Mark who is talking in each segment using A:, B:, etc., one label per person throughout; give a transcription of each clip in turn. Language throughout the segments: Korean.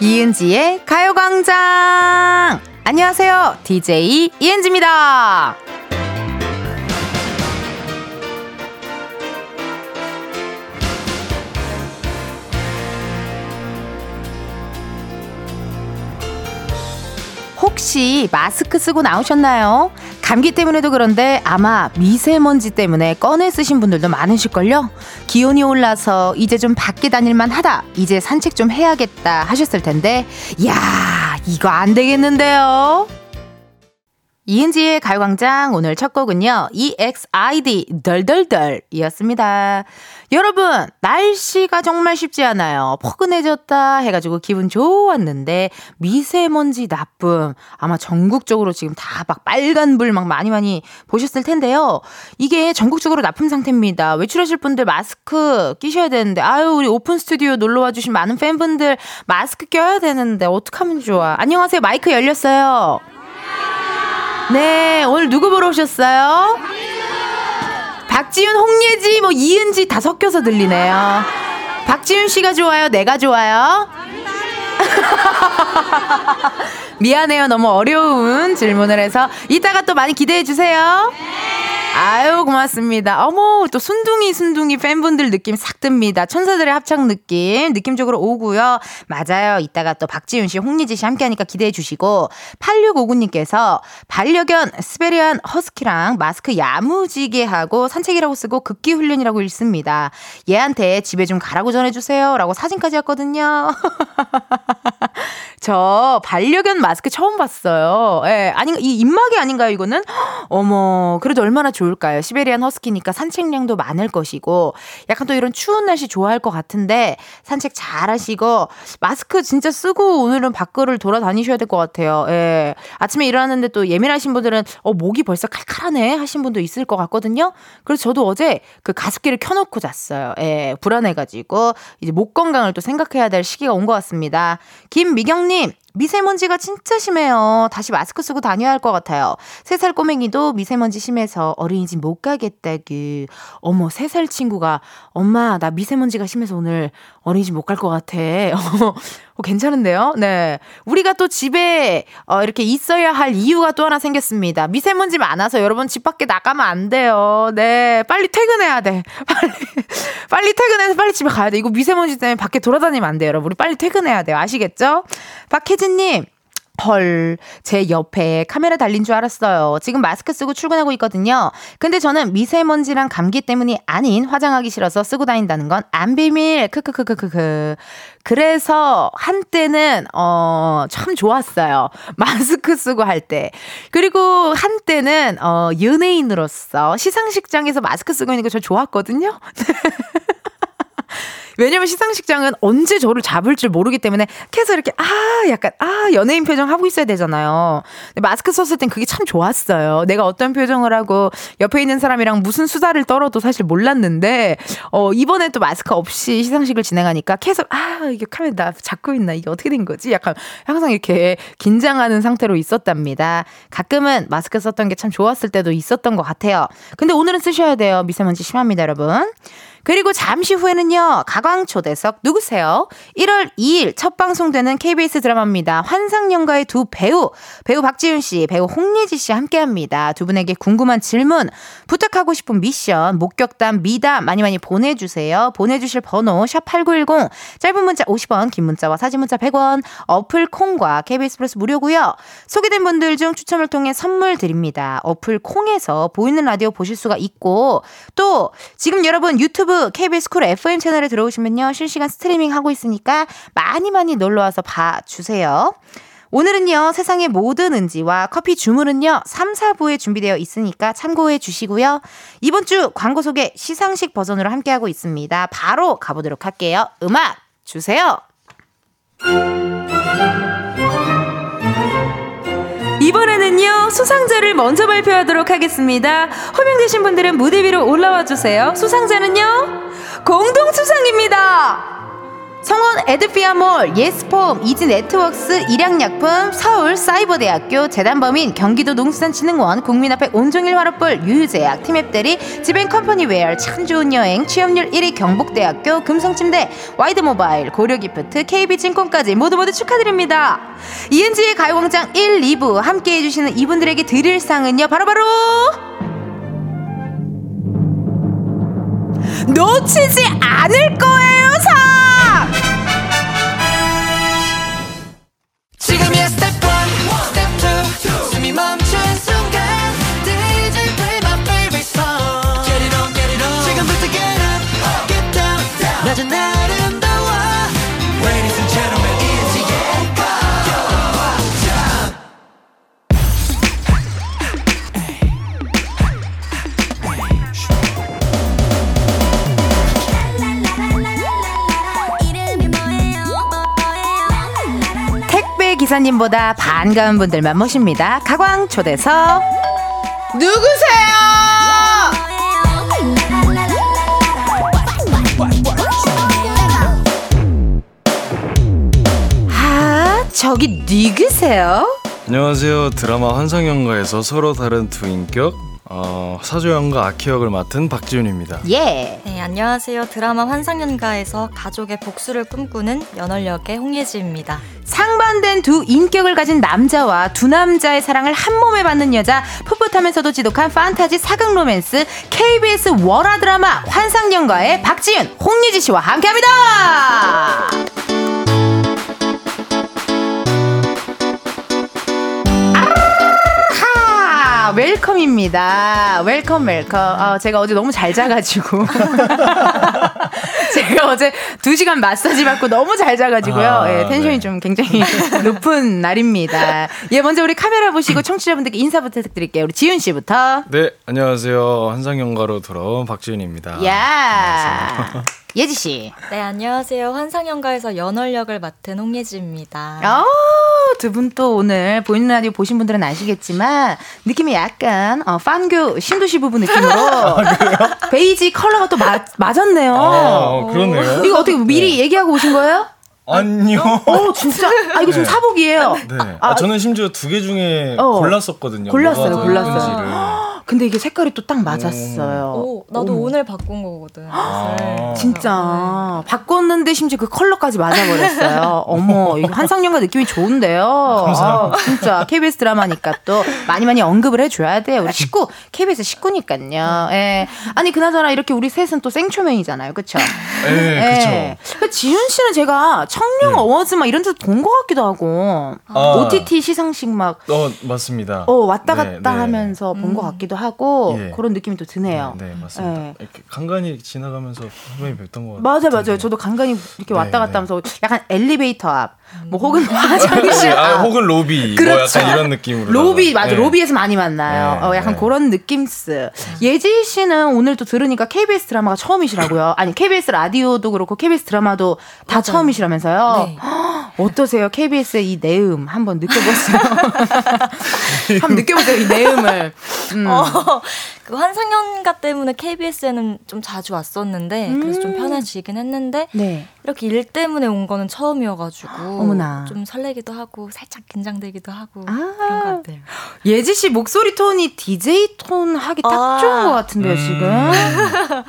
A: 이은지의 가요광장! 안녕하세요. DJ 이은지입니다. 혹시 마스크 쓰고 나오셨나요? 감기 때문에도 그런데 아마 미세먼지 때문에 꺼내 쓰신 분들도 많으실걸요? 기온이 올라서 이제 좀 밖에 다닐만 하다. 이제 산책 좀 해야겠다 하셨을 텐데, 야 이거 안 되겠는데요? 이은지의 가요광장 오늘 첫 곡은요. EXID 덜덜덜 이었습니다. 여러분, 날씨가 정말 쉽지 않아요. 포근해졌다 해가지고 기분 좋았는데 미세먼지 나쁨 아마 전국적으로 지금 다 막 빨간불 막 많이 많이 보셨을 텐데요. 이게 전국적으로 나쁨 상태입니다. 외출하실 분들 마스크 끼셔야 되는데 아유 우리 오픈 스튜디오 놀러와 주신 많은 팬분들 마스크 껴야 되는데 어떡하면 좋아. 안녕하세요. 마이크 열렸어요. 네, 오늘 누구 보러 오셨어요? 박지윤, 홍예지, 뭐 이은지 다 섞여서 들리네요. 박지윤 씨가 좋아요? 내가 좋아요? 미안해요. 너무 어려운 질문을 해서 이따가 또 많이 기대해 주세요. 아유 고맙습니다. 어머 또 순둥이 순둥이 팬분들 느낌 싹 듭니다. 천사들의 합창 느낌 느낌적으로 오고요. 맞아요. 이따가 또 박지윤 씨, 홍리지 씨 함께하니까 기대해 주시고 8659님께서 반려견 스베리안 허스키랑 마스크 야무지게 하고 산책이라고 쓰고 극기 훈련이라고 읽습니다. 얘한테 집에 좀 가라고 전해주세요 라고 사진까지 왔거든요. 저 반려견 마스크 처음 봤어요. 예, 아니 이 입마개 아닌가요 이거는? 어머 그래도 얼마나 좋을까요? 시베리안 허스키니까 산책량도 많을 것이고 약간 또 이런 추운 날씨 좋아할 것 같은데 산책 잘 하시고 마스크 진짜 쓰고 오늘은 밖을 돌아다니셔야 될 것 같아요. 예. 아침에 일어났는데 또 예민하신 분들은 어 목이 벌써 칼칼하네 하신 분도 있을 것 같거든요. 그래서 저도 어제 그 가습기를 켜놓고 잤어요. 예. 불안해가지고 이제 목 건강을 또 생각해야 될 시기가 온 것 같습니다. 김미경님 미세먼지가 진짜 심해요. 다시 마스크 쓰고 다녀야 할 것 같아요. 세 살 꼬맹이도 미세먼지 심해서 어린이집 못 가겠다구. 어머, 세 살 친구가 엄마, 나 미세먼지가 심해서 오늘 어린이집 못 갈 것 같아. 어, 괜찮은데요? 네. 우리가 또 집에 어, 이렇게 있어야 할 이유가 또 하나 생겼습니다. 미세먼지 많아서 여러분 집 밖에 나가면 안 돼요. 네. 빨리 퇴근해야 돼. 빨리, 빨리 퇴근해서 빨리 집에 가야 돼. 이거 미세먼지 때문에 밖에 돌아다니면 안 돼요, 여러분. 우리 빨리 퇴근해야 돼요. 아시겠죠? 박 혜진님. 헐, 제 옆에 카메라 달린 줄 알았어요. 지금 마스크 쓰고 출근하고 있거든요. 근데 저는 미세먼지랑 감기 때문이 아닌 화장하기 싫어서 쓰고 다닌다는 건 안 비밀. 크크크크크크. 그래서 한때는 어 참 좋았어요. 마스크 쓰고 할 때. 그리고 한때는 어 연예인으로서 시상식장에서 마스크 쓰고 있는 거저 좋았거든요. 왜냐면 시상식장은 언제 저를 잡을 줄 모르기 때문에 계속 이렇게 아 약간 아 연예인 표정 하고 있어야 되잖아요. 근데 마스크 썼을 땐 그게 참 좋았어요. 내가 어떤 표정을 하고 옆에 있는 사람이랑 무슨 수다를 떨어도 사실 몰랐는데 어 이번에 또 마스크 없이 시상식을 진행하니까 계속 아 이게 카메라 나 잡고 있나 이게 어떻게 된 거지? 약간 항상 이렇게 긴장하는 상태로 있었답니다. 가끔은 마스크 썼던 게 참 좋았을 때도 있었던 것 같아요. 근데 오늘은 쓰셔야 돼요. 미세먼지 심합니다, 여러분. 그리고 잠시 후에는요, 가광초대석 누구세요? 1월 2일 첫 방송되는 KBS 드라마입니다. 환상연가의 두 배우, 배우 박지윤 씨, 배우 홍예지 씨 함께 합니다. 두 분에게 궁금한 질문, 부탁하고 싶은 미션, 목격담, 미담 많이 많이 보내주세요. 보내주실 번호, 샵8910, 짧은 문자 50원, 긴 문자와 사진 문자 100원, 어플 콩과 KBS 플러스 무료고요 소개된 분들 중 추첨을 통해 선물 드립니다. 어플 콩에서 보이는 라디오 보실 수가 있고, 또 지금 여러분 유튜브 KBS 쿨 FM 채널에 들어오시면요. 실시간 스트리밍 하고 있으니까 많이 많이 놀러 와서 봐 주세요. 오늘은요, 세상의 모든 은지와 커피 주문은요, 3, 4부에 준비되어 있으니까 참고해 주시고요. 이번 주 광고 소개 시상식 버전으로 함께하고 있습니다. 바로 가보도록 할게요. 음악 주세요. 이번에는요, 수상자를 먼저 발표하도록 하겠습니다. 호명되신 분들은 무대 위로 올라와 주세요. 수상자는요, 공동 수상입니다! 성원 에드피아몰, 예스폼, 이지네트웍스, 일양약품, 서울사이버대학교, 재단법인, 경기도 농수산진흥원, 국민앞에 온종일 화롯불, 유유제약, 티맵대리, 지벤컴퍼니웨어, 참 좋은 여행, 취업률 1위 경북대학교, 금성침대, 와이드모바일, 고려기프트, KB증권까지 모두 모두 축하드립니다. 이은지의 가요광장 1, 2부 함께 해 주시는 이분들에게 드릴 상은요 바로바로 놓치지 않을 거예요 상 지금이야 스텝 1, 스텝 기사님보다 반가운 분들만 모십니다. 가광 초대서 누구세요? 아 저기 누구세요?
B: 안녕하세요. 드라마 환상연가에서 서로 다른 두 인격 어, 사조연가 아키 역을 맡은 박지훈입니다.
A: 예.
C: 네, 안녕하세요. 드라마 환상연가에서 가족의 복수를 꿈꾸는 연월역의 홍예지입니다.
A: 상반된 두 인격을 가진 남자와 두 남자의 사랑을 한 몸에 받는 여자 풋풋하면서도 지독한 판타지 사극 로맨스 KBS 월화 드라마 환상연가의 박지훈, 홍예지 씨와 함께합니다. welcome입니다. welcome welcome. 아, 제가 어제 너무 잘 자가지고. 제가 어제 2시간 마사지 받고 너무 잘 자가지고요.
B: 아,
A: 예, 텐션이
B: 네.
A: 좀 굉장히 높은 날입니다. 예, 먼저 우리 카메라 보시고 청취자분들께 인사 부탁드릴게요. 우리 지윤 씨부터.
B: 네, 안녕하세요. 환상연가로 돌아온 박지훈입니다.
A: 야 예지 씨.
C: 네, 안녕하세요. 환상연가에서 연월 역을 맡은 홍예지입니다.
A: 어, 두분 또 오늘 보이는 라디오 보신 분들은 아시겠지만 느낌이 약간 어, 판교 신도시 부부 느낌으로 베이지 컬러가 또 마, 맞았네요.
B: 아, 그러네요.
A: 이거 어떻게 미리 얘기하고 오신 거예요?
B: 아니요.
A: 어, 진짜? 아, 이거 지금
B: 네.
A: 사복이에요.
B: 네. 아, 저는 심지어 두 개 중에
A: 어.
B: 골랐었거든요.
A: 골랐어요, 골랐어요. 근데 이게 색깔이 또 딱 맞았어요.
C: 오, 나도
A: 어머.
C: 오늘 바꾼 거거든.
B: 아.
C: 옷을.
A: 진짜 바꿨는데 심지어 그 컬러까지 맞아버렸어요. 어머 이거 한상년과 느낌이 좋은데요. 아, 진짜 KBS 드라마니까 또 많이 많이 언급을 해줘야 돼요. 우리 식구 KBS 식구니까요. 예. 아니 그나저나 이렇게 우리 셋은 또 생초면이잖아요, 그렇죠?
B: 네, 그렇죠.
A: 지윤 씨는 제가 청룡
B: 네.
A: 어워즈 막 이런 데서 본 것 같기도 하고
B: 아.
A: OTT 시상식 막
B: 어, 맞습니다.
A: 어, 왔다
B: 네,
A: 갔다
B: 네.
A: 하면서 본 것 같기도 하고
B: 예.
A: 그런 느낌이 또 드네요.
B: 네, 맞습니다.
A: 예.
B: 이렇게 간간히 지나가면서 선배님 뵙던 것 같아요.
A: 맞아요, 맞아요. 저도 간간히 이렇게 왔다
B: 네,
A: 갔다
B: 네.
A: 하면서 약간 엘리베이터 앞, 뭐 혹은 화장실
B: 아,
A: 앞.
B: 혹은 로비,
A: 그렇죠.
B: 뭐 약간 이런 느낌으로.
A: 로비 맞아 로비에서 많이 만나요.
B: 네,
A: 어, 약간
B: 네.
A: 그런 느낌스. 예지 씨는 오늘 또 들으니까 KBS 드라마가 처음이시라고요. 아니 KBS 라디오도 그렇고 KBS 드라마도 다
C: 맞아요.
A: 처음이시라면서요.
C: 네.
A: 어떠세요? KBS의 이 내음 한번 느껴보세요. 한번 느껴보세요 이 내음을. 음.
C: 어, 그 환상연가 때문에 KBS에는 좀 자주 왔었는데 그래서 좀 편해지긴 했는데
A: 네.
C: 이렇게 일 때문에 온 거는 처음이어가지고
A: 어머나.
C: 좀 설레기도 하고 살짝 긴장되기도 하고
A: 아.
C: 그런 것 같아요.
A: 예지 씨 목소리 톤이 DJ 톤 하기 딱
C: 아.
A: 좋은 것 같은데요
B: 음.
A: 지금.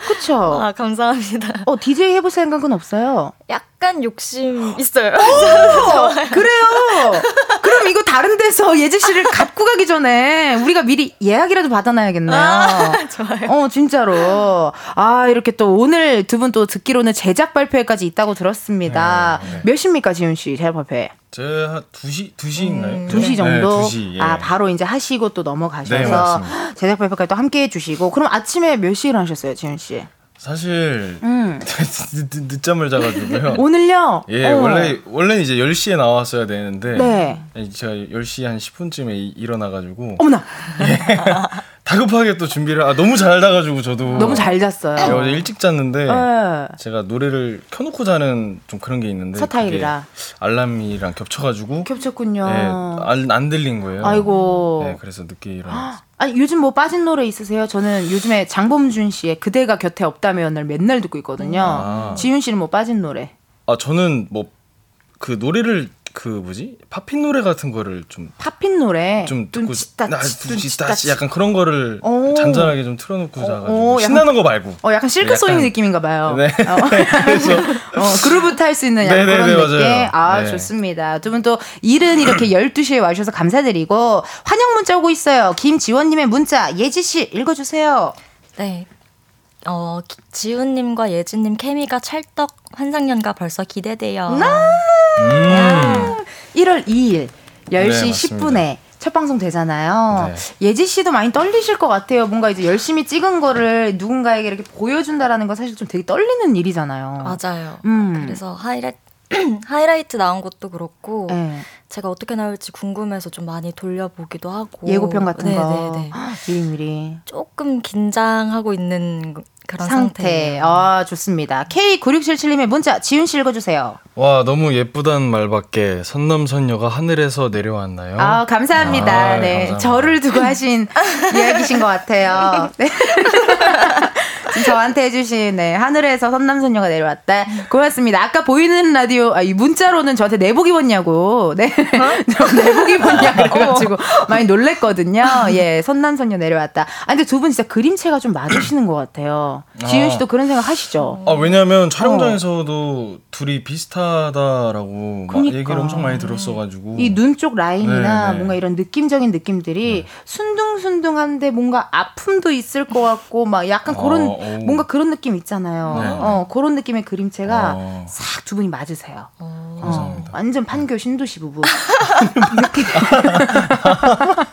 A: 그쵸?
C: 아 감사합니다.
A: 어 DJ 해볼 생각은 없어요.
C: 약간 욕심 있어요.
A: 어, 그래요. 그럼 이거 다른 데서 예지 씨를 갖고 가기 전에 우리가 미리 예약이라도 받아놔야겠네요.
C: 좋아요.
A: 어, 진짜로. 아, 이렇게 또 오늘 두 분 또 듣기로는 제작 발표회까지 있다고 들었습니다.
B: 네, 네.
A: 몇 시입니까, 지훈 씨, 제작 발표회?
B: 제한 2시 2시인가요?
A: 두시 정도?
B: 네, 2시. 예.
A: 아, 바로 이제 하시고 또
B: 네,
A: 넘어가셔서
B: 맞습니다.
A: 제작 발표까지 또 함께 해주시고. 그럼 아침에 몇 시에 일어나셨어요, 지훈 씨?
B: 사실
A: 음.
B: 늦, 늦잠을 자가지고요.
A: 오늘요?
B: 예,
A: 어.
B: 원래 원래 이제 10시에 나왔어야 되는데
A: 네.
B: 제가 10시 한 10분쯤에 일어나 가지고
A: 어머나!
B: 다급하게 또 준비를 아 너무 잘 자가지고 저도
A: 너무 잘
B: 예,
A: 잤어요.
B: 어제 일찍 잤는데
A: 네.
B: 제가 노래를 켜놓고 자는 좀 그런 게 있는데
A: 서타일이라.
B: 그게 알람이랑 겹쳐가지고
A: 겹쳤군요.
B: 예, 안, 안 들린 거예요.
A: 아이고.
B: 네, 그래서 늦게 일어났어요.
A: 아니 요즘 뭐 빠진 노래 있으세요? 저는 요즘에 장범준 씨의 그대가 곁에 없다면을 맨날 듣고 있거든요.
B: 아.
A: 지윤 씨는 뭐 빠진 노래?
B: 아 저는 뭐 그 노래를 그 뭐지 팝핀 노래 같은 거를 좀
A: 팝핀 노래
B: 좀 듣고 나. 약간 그런 거를
A: 오.
B: 잔잔하게 좀 틀어놓고 자가지고
A: 오, 약간-
B: 신나는 거 말고
A: 어 약간 실크
B: 약간-
A: 느낌인가 봐요.
B: 네.
A: 어.
B: 그래서
A: 어, 그루브 탈 수 있는 약간
B: 네네네,
A: 그런 느낌.
B: 맞아요.
A: 아,
B: 네.
A: 좋습니다. 두 분 또 일은 이렇게 12 시에 와주셔서 감사드리고 환영 문자 오고 있어요. 김지원님의 문자 예지 씨 읽어주세요.
C: 네. 어, 기- 지훈님과 예진님 케미가 찰떡 환상연가 벌써 기대돼요.
B: 음.
A: 1월 2일 10시
B: 네, 맞습니다.
A: 10분에 첫 방송 되잖아요.
B: 네.
A: 예지 씨도 많이 떨리실 것 같아요. 뭔가 이제 열심히 찍은 거를 누군가에게 이렇게 보여준다라는 건 사실 좀 되게 떨리는 일이잖아요.
C: 맞아요.
A: 음.
C: 그래서 하이라이트 하이라이트 나온 것도 그렇고
A: 네.
C: 제가 어떻게 나올지 궁금해서 좀 많이 돌려보기도 하고
A: 예고편 같은 거. 미리미리
C: 조금 긴장하고 있는 그런
A: 상태.
C: 상태예요.
A: 아, 좋습니다. K9677님의 문자 지훈 씨 읽어 주세요.
B: 와 너무 예쁘단 말밖에 선남선녀가 하늘에서 내려왔나요?
A: 아, 감사합니다.
B: 아,
A: 네.
B: 감사합니다.
A: 저를 두고 하신 이야기신 것 같아요. 네. 저한테 해주신, 네. 하늘에서 선남선녀가 내려왔다. 고맙습니다. 아까 보이는 라디오, 아, 이 문자로는 저한테 내복 입었냐고. 네. 저 내복 입었냐고 그래가지고 많이 놀랬거든요. 예. 선남선녀 내려왔다. 아, 근데 두 분 진짜 그림체가 좀 맞으시는 것 같아요. 지윤 씨도 그런 생각 하시죠?
B: 아 왜냐하면 촬영장에서도 둘이 비슷하다라고 막
A: 그니까.
B: 얘기를 엄청 많이 들었어가지고
A: 이 눈 쪽 라인이나
B: 네, 네.
A: 뭔가 이런 느낌적인 느낌들이 순둥순둥한데 뭔가 아픔도 있을 것 같고 막 약간 그런
B: 어, 오.
A: 뭔가 그런 느낌 있잖아요.
B: 네.
A: 어 그런 느낌의 그림체가
B: 어.
A: 싹두 분이 맞으세요. 어,
B: 감사합니다.
A: 완전 판교 신도시 부부 느낌.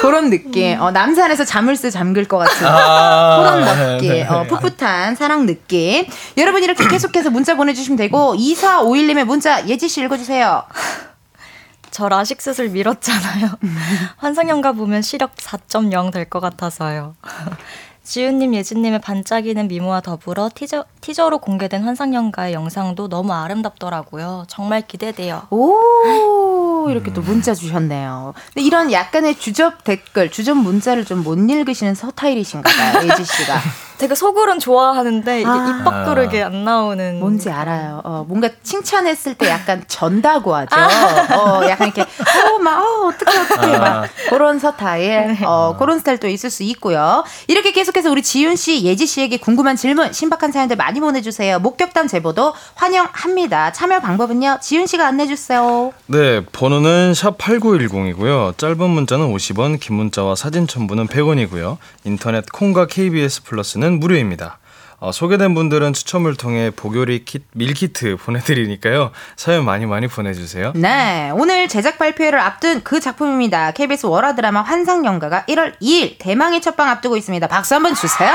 A: 그런 느낌. 어, 남산에서 자물쇠 잠글 것 같은
B: 아,
A: 그런
B: 네,
A: 느낌.
B: 네.
A: 어, 풋풋한 사랑 느낌. 여러분 이렇게 계속해서 문자 보내주시면 되고 2451님의 문자 예지 씨 읽어주세요.
C: 저 라식 수술 미뤘잖아요. 환상연가 보면 시력 4.0 될 것 같아서요. 지훈님, 예진님의 반짝이는 미모와 더불어 티저, 티저로 공개된 환상연가의 영상도 너무 아름답더라고요. 정말 기대돼요.
A: 오 이렇게 또 문자 주셨네요. 근데 이런 약간의 주접 댓글, 주접 문자를 좀 못 읽으시는 서타일이신가 봐요, 예지 씨가.
C: 되게 속으론 좋아하는데 이게
A: 아.
C: 입 밖으로게 안 나오는.
A: 뭔지 알아요. 어, 뭔가 칭찬했을 때 약간 전다고 하죠. 어, 약간 이렇게, 어, 막, 어, 어떡해, 어떡해. 막, 그런 서타일. 어, 그런 스타일도 있을 수 있고요. 이렇게 계속 해서 우리 지윤 씨, 예지 씨에게 궁금한 질문, 신박한 사연들 많이 보내주세요. 목격담 제보도 환영합니다. 참여 방법은요, 지윤 씨가 안내주세요.
B: 네 번호는 샵 #8910이고요. 짧은 문자는 50원, 긴 문자와 사진 첨부는 100원이고요. 인터넷 콩과 KBS 플러스는 무료입니다. 어, 소개된 분들은 추첨을 통해 보교리 킷 밀키트 보내드리니까요. 사연 많이 많이 보내주세요.
A: 네, 오늘 제작 발표를 앞둔 그 작품입니다. KBS 월화 드라마 환상연가가 1월 2일 대망의 첫방 앞두고 있습니다. 박수 한번 주세요.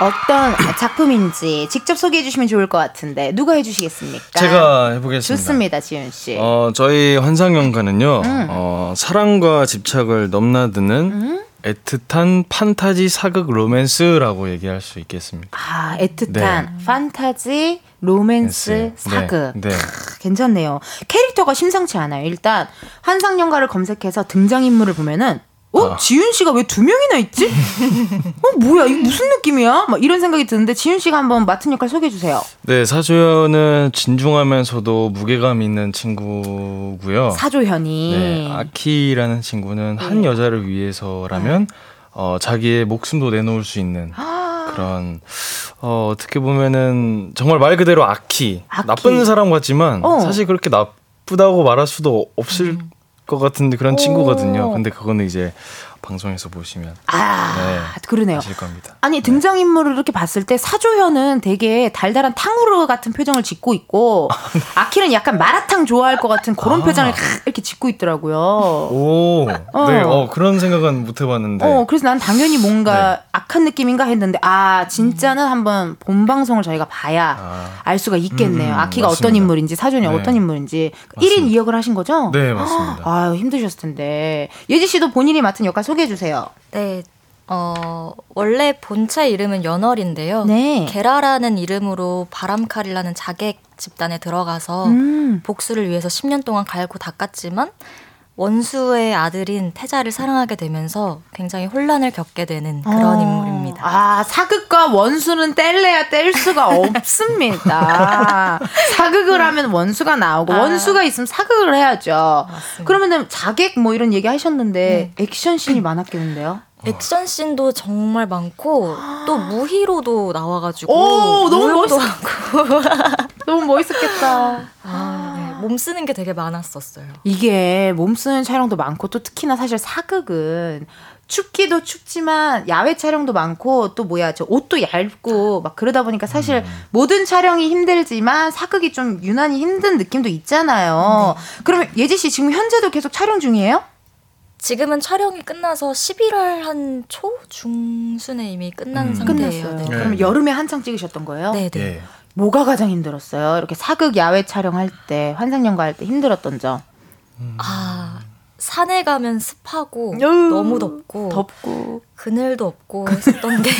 A: 어떤 작품인지 직접 소개해 주시면 좋을 것 같은데 누가 해 주시겠습니까?
B: 제가 해보겠습니다.
A: 좋습니다, 지훈 씨.
B: 어, 저희 환상연가는요,
A: 음.
B: 어, 사랑과 집착을 넘나드는
A: 음?
B: 애틋한 판타지 사극 로맨스라고 얘기할 수 있겠습니다.
A: 아, 애틋한 판타지 로맨스
B: 네.
A: 사극.
B: 네.
A: 크, 괜찮네요. 캐릭터가 심상치 않아요. 일단 환상연가를 검색해서 등장인물을 보면은 어?
B: 아.
A: 지윤 씨가 왜 두 명이나 있지? 어, 뭐야? 이거 무슨 느낌이야? 막 이런 생각이 드는데 지윤 씨가 한번 맡은 역할 소개해 주세요.
B: 네, 사주연은 진중하면서도 무게감 있는 친구고요.
A: 사조현이.
B: 네, 아키라는 친구는 한
A: 네.
B: 여자를 위해서라면 어, 자기의 목숨도 내놓을 수 있는
A: 아.
B: 그런 어, 어떻게 보면은 정말 말 그대로 아키,
A: 아키.
B: 나쁜 사람 같지만
A: 어.
B: 사실 그렇게 나쁘다고 말할 수도 없을 것 같은 그런
A: 오.
B: 친구거든요. 근데 그거는 이제 방송에서 보시면
A: 아,
B: 네.
A: 그러네요.
B: 아실 겁니다.
A: 아니 등장 인물을 이렇게 봤을 때 사조현은 되게 달달한 탕후루 같은 표정을 짓고 있고 아키는 약간 마라탕 좋아할 것 같은 그런
B: 아.
A: 표정을 이렇게 짓고 있더라고요.
B: 오,
A: 어.
B: 네, 어, 그런 생각은 못 해봤는데.
A: 어, 그래서 난 당연히 뭔가
B: 네.
A: 악한 느낌인가 했는데, 아, 진짜는 한번 본 방송을 저희가 봐야
B: 아.
A: 알 수가 있겠네요.
B: 음,
A: 아키가 어떤
B: 맞습니다.
A: 인물인지, 사전이
B: 네.
A: 어떤 인물인지.
B: 맞습니다.
A: 1인 2역을 하신 거죠?
B: 네, 맞습니다.
A: 아유, 힘드셨을 텐데. 예지 씨도 본인이 맡은 역할 소개해 주세요.
C: 네. 어, 원래 본체 이름은 연월인데요.
A: 네.
C: 게라라는 이름으로 바람칼이라는 자객 집단에 들어가서
A: 음.
C: 복수를 위해서 10년 동안 갈고 닦았지만 원수의 아들인 태자를 사랑하게 되면서 굉장히 혼란을 겪게 되는 그런
A: 어.
C: 인물입니다.
A: 아, 사극과 원수는 뗄래야 뗄 수가 없습니다. 사극을 하면 원수가 나오고
C: 아.
A: 원수가 있으면 사극을 해야죠.
C: 맞습니다.
A: 그러면은 자객 뭐 이런 얘기 하셨는데 액션 씬이 많았겠는데요?
C: 액션 씬도 정말 많고 또 무희로도 나와가지고
A: 오, 너무
C: 무용도
A: 멋있-
C: 하고
A: 너무 멋있었겠다.
C: 아, 네. 몸 쓰는 게 되게 많았었어요.
A: 이게 몸 쓰는 촬영도 많고 또 특히나 사실 사극은 춥기도 춥지만 야외 촬영도 많고 또 뭐야 저 옷도 얇고 막 그러다 보니까 사실 모든 촬영이 힘들지만 사극이 좀 유난히 힘든 느낌도 있잖아요. 그러면 예지 씨 지금 현재도 계속 촬영 중이에요?
C: 지금은 촬영이 끝나서 11월 한 초 중순에 이미 끝난
B: 음.
C: 상태예요.
A: 끝났어요.
C: 네.
B: 네.
A: 그러면 여름에 한창 찍으셨던 거예요?
C: 네, 네.
B: 예.
A: 뭐가 가장 힘들었어요? 이렇게 사극 야외 촬영할 때 환상연가 할 때 힘들었던 점.
C: 아 산에 가면 습하고
A: 유.
C: 너무 덥고
A: 덥고
C: 그늘도 없고 했었던데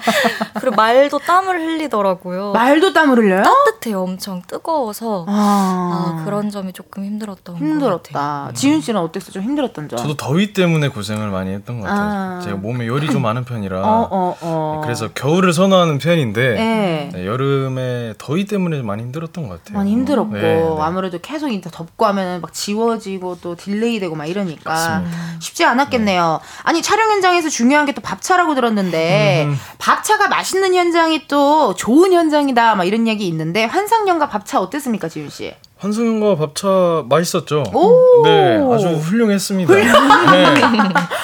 C: 그리고 말도 땀을 흘리더라고요.
A: 말도 땀을 흘려요?
C: 따뜻해요. 엄청 뜨거워서
A: 아,
C: 아, 그런 점이 조금 힘들었던 것 같아요.
A: 힘들었다. 지훈 씨는 어땠어? 좀 힘들었던 점.
B: 저도 더위 때문에 고생을 많이 했던 것 같아요.
A: 아.
B: 제가 몸에 열이 좀 많은 편이라
A: 어, 어, 어.
B: 그래서 겨울을 선호하는 편인데
A: 네.
B: 네, 여름에 더위 때문에 좀 많이 힘들었던 것 같아요.
A: 많이 힘들었고
B: 네, 네.
A: 아무래도 계속 이제 덥고 하면은 막 지워지고 또 delay 되고 막 이러니까
B: 맞습니다.
A: 쉽지 않았겠네요. 아니 촬영 현장에서 중요한 게또 밥차라고 들었는데
B: 음.
A: 밥차가 맛있는 현장이 또 좋은 현장이다 막 이런 얘기 있는데 환상연가 밥차 어땠습니까 지훈 씨?
B: 환승연과 밥차 맛있었죠.
A: 오!
B: 네, 아주 훌륭했습니다. 네,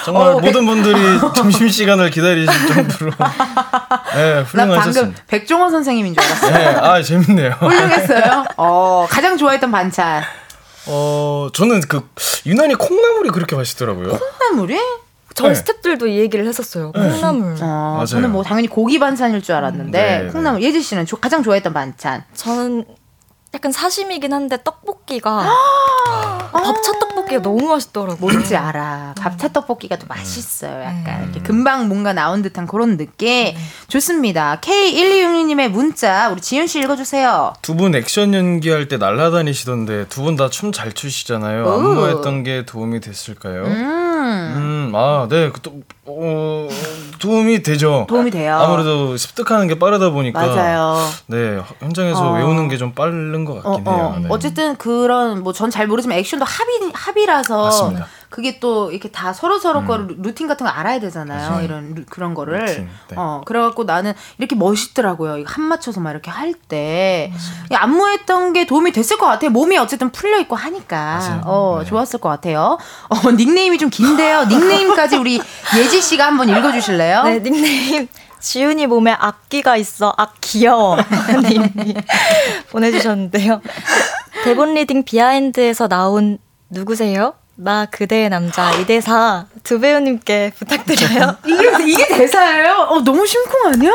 B: 정말
A: 어,
B: 모든 분들이 점심 시간을 기다리실 정도로 네,
A: 나 방금
B: 훌륭하셨습니다.
A: 백종원 선생님인 줄 알았어.
B: 네, 아 재밌네요.
A: 훌륭했어요. 어 가장 좋아했던 반찬
B: 어, 저는 그 유난히 콩나물이 그렇게 맛있더라고요.
A: 콩나물이?
C: 저희
B: 네.
C: 스탭들도 이 얘기를 했었어요. 콩나물.
A: 어,
B: 맞아요.
A: 저는 뭐 당연히 고기 반찬일 줄 알았는데
B: 네, 네.
A: 콩나물 예지 씨는 조- 가장 좋아했던 반찬.
C: 저는 약간 사심이긴 한데 떡볶이가 밥차 떡볶이가 너무 맛있더라고요.
A: 뭔지 알아. 밥차 떡볶이가 더 맛있어요. 약간
C: 음.
A: 이렇게 금방 뭔가 나온 듯한 그런 느낌. 좋습니다. K1266님의 문자 우리 지윤 씨 읽어주세요.
B: 두 분 액션 연기할 때 날라다니시던데 두 분 다 춤 잘 추시잖아요.
A: 오.
B: 안무했던 게 도움이 됐을까요?
A: 음,
B: 음, 아, 네, 그 또, 어, 도움이 되죠.
A: 도움이 돼요.
B: 아무래도 습득하는 게 빠르다 보니까.
A: 맞아요.
B: 네, 현장에서
A: 어.
B: 외우는 게 좀 빠른 것
A: 어,
B: 같긴
A: 어.
B: 해요. 네.
A: 어쨌든 그런 뭐 전 잘 모르지만 액션도 합의 합이라서
B: 맞습니다.
A: 그게 또 이렇게 다 서로 서로 거 루틴 같은 거 알아야 되잖아요.
B: 맞아요.
A: 이런 루- 그런 거를.
B: 루틴, 네.
A: 어 그래갖고 나는 이렇게 멋있더라고요. 이거 한 맞춰서 막 이렇게 할 때 안무했던 게 도움이 됐을 것 같아요. 몸이 어쨌든 풀려 있고 하니까
B: 맞아요.
A: 어
B: 네.
A: 좋았을 것 같아요. 어 닉네임이 좀 긴데요. 닉네임까지 우리 예지 씨가 한번 읽어주실래요?
C: 네, 닉네임 지훈이 몸에 악귀가 있어. 악 귀여워. 님이 보내주셨는데요. 대본 reading behind에서 나온 누구세요? 나 그대의 남자 이 대사 두 배우님께 부탁드려요.
A: 이게 이게 대사예요? 어 너무 심쿵 아니야?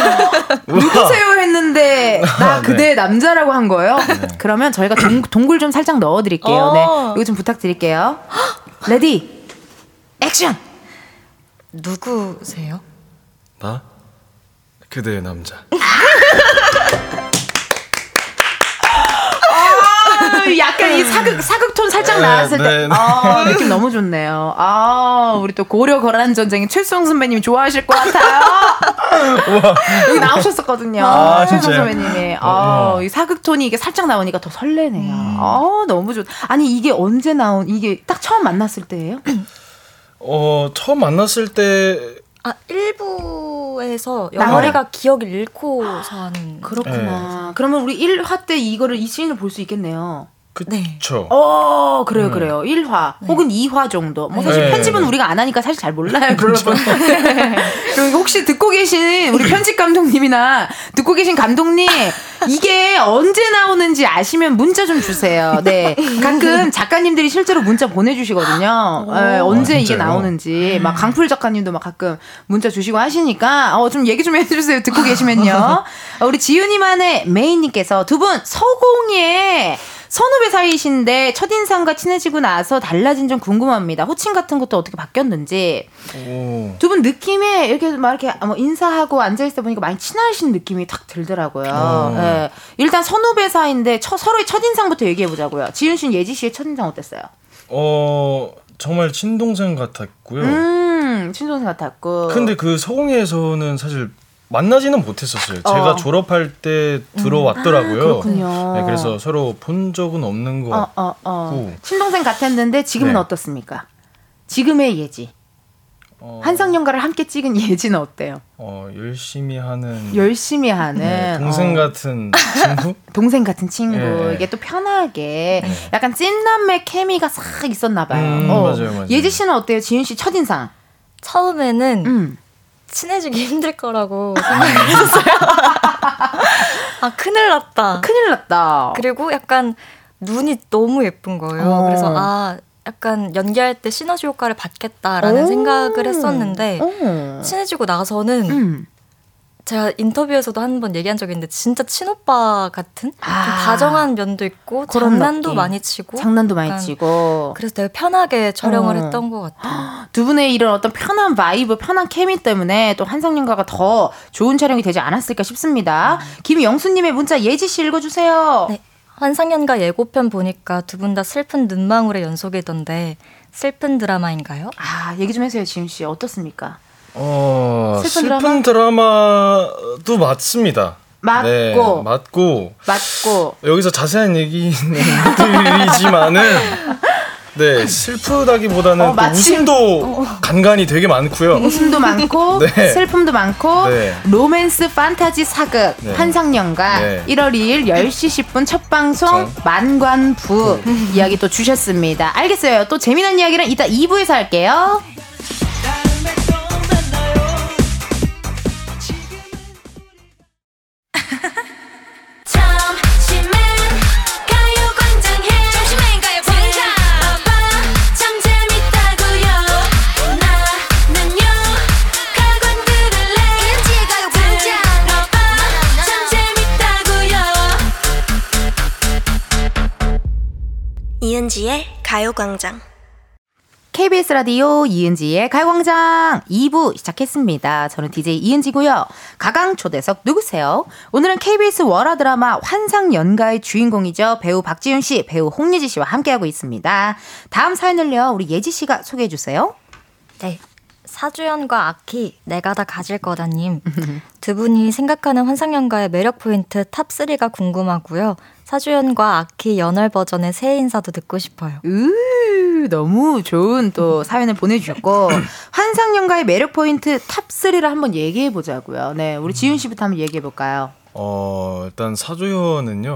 A: 누구세요 했는데 나
B: 네.
A: 그대 남자라고 한 거예요. 그러면 저희가 동, 동굴 좀 살짝 넣어드릴게요.
C: 어.
A: 네, 이거 좀 부탁드릴게요. Ready action.
C: 누구세요?
B: 나? 그대의 남자.
A: 아, 약간 이 사극 사극 톤 살짝
B: 네,
A: 나왔을 때,
B: 네, 네.
A: 아 느낌 너무 좋네요. 아 우리 또 고려 거란 전쟁의 최수종 선배님 좋아하실 것 같아요. 여기 나오셨었거든요.
B: 아, 최수종?
A: 선배님이. 아,
B: 어.
A: 이 사극 톤이 이게 살짝 나오니까 더 설레네요.
C: 음.
A: 아 너무 좋. 아니 이게 언제 나온? 이게 딱 처음 만났을 때예요?
B: 어, 처음 만났을
C: 때아 1부에서
A: 나와요?
C: 영어리가 기억을 잃고서 하는
A: 그렇구나. 그러면 우리 1화 때 이거를 이 씬을 볼 수 있겠네요.
B: 그쵸.
A: 어, 그래요,
B: 음.
A: 그래요. 1화 혹은 2화 정도. 뭐 사실
B: 네.
A: 편집은 우리가 안 하니까 사실 잘 몰라요, 여러분. 그리고 혹시 듣고 계신 우리 편집 감독님이나 듣고 계신 감독님 이게 언제 나오는지 아시면 문자 좀 주세요. 네. 가끔 작가님들이 실제로 문자 보내 주시거든요. 네, 언제
B: 아,
A: 이게? 나오는지. 막 강풀 작가님도 막 가끔 문자 주시고 하시니까 어, 좀 얘기 좀 해 주세요. 듣고 계시면요. 어, 우리 지윤이만의 메인 님께서 두 분 서공예 선후배 사이신데 첫인상과 친해지고 나서 달라진 점 궁금합니다. 호칭 같은 것도 어떻게 바뀌었는지.
B: 오.
A: 두분 느낌에 이렇게 막 이렇게 뭐 인사하고 앉아있다 보니까 많이 친하신 느낌이 탁 들더라고요.
B: 어.
A: 예. 일단 선후배 사이인데 처- 서로의 첫인상부터 얘기해보자고요. 지윤 씨는 예지 씨의 첫인상 어땠어요?
B: 어 정말 친동생 같았고요.
A: 음, 친동생 같았고.
B: 근데 그 서공예에서는 사실 만나지는 못했었어요.
A: 어.
B: 제가 졸업할 때 들어왔더라고요.
A: 아, 그렇군요.
B: 네, 그래서 서로 본 적은 없는 것
A: 어, 어, 어.
B: 같고
A: 친동생 같았는데 지금은
B: 네.
A: 어떻습니까? 지금의 예지.
B: 어,
A: 한상연가를 함께 찍은 예지는 어때요?
B: 어, 열심히 하는
A: 열심히 하는
B: 네, 동생
A: 어,
B: 같은 친구?
A: 동생 같은 친구
B: 네.
A: 이게 또 편하게 약간 찐남매 케미가 싹 있었나 봐요.
B: 음,
A: 어.
B: 맞아요, 맞아요.
A: 예지 씨는 어때요? 지윤 씨 첫인상.
C: 처음에는
A: 음.
C: 친해지기 힘들 거라고 생각했었어요. 아 큰일 났다.
A: 큰일 났다.
C: 그리고 약간 눈이 너무 예쁜 거예요.
A: 어.
C: 그래서 아 약간 연기할 때 시너지 효과를 받겠다라는
A: 오.
C: 생각을 했었는데
A: 어.
C: 친해지고 나서는
A: 음.
C: 제가 인터뷰에서도 한 번 얘기한 적이 있는데 진짜 친오빠 같은 좀
A: 아.
C: 다정한 면도 있고 장난도
A: 느낌.
C: 많이 치고
A: 장난도 많이 치고
C: 그래서 되게 편하게 촬영을
A: 어.
C: 했던 것 같아요.
A: 두 분의 이런 어떤 편한 vibe, 편한 케미 때문에 또 환상연가가 더 좋은 촬영이 되지 않았을까 싶습니다. 김영수님의 문자 예지 씨 읽어주세요.
C: 네. 환상연가 예고편 보니까 두 분 다 슬픈 눈망울의 연속이던데 슬픈 드라마인가요?
A: 아 얘기 좀 해주세요, 지훈 씨 어떻습니까?
B: 어,
A: 슬픈
B: 슬픈, 드라마 도 맞습니다.
A: 맞고.
B: 네, 맞고
A: 맞고
B: 여기서 자세한 얘기는 못 드리지만은 네 슬프다기보다는
A: 어,
B: 또
A: 마침-
B: 웃음도 간간이 되게 많고요.
A: 웃음도 많고
B: 네.
A: 슬픔도 많고
B: 네.
A: 로맨스 판타지 사극
B: 네.
A: 한상연가
B: 네.
A: 1월 2일 10시 10분 첫 방송. 만관부 이야기 또 주셨습니다. 알겠어요. 또 재미난 이야기는 이따 2부에서 할게요.
D: 이은지의 가요광장.
A: KBS 라디오 이은지의 가요광장 2부 시작했습니다. 저는 DJ 이은지고요. 가광 초대석 누구세요? 오늘은 KBS 월화 드라마 환상연가의 주인공이죠. 배우 박지훈 씨, 배우 홍예지 씨와 함께하고 있습니다. 다음 사연을요. 우리 예지 씨가 소개해 주세요.
C: 네. 사조현과 악희 내가 다 가질 거다님 두 분이 생각하는 환상연가의 매력 포인트 top 3가 궁금하고요. 사조현과 악희 연월 버전의 새해 인사도 듣고 싶어요.
A: 으, 너무 좋은 또 사연을 보내주셨고 환상연가의 매력 포인트 top 3를 한번 얘기해 보자고요. 네, 우리 지훈 씨부터 한번 얘기해 볼까요?
B: 어 일단 사조현은요.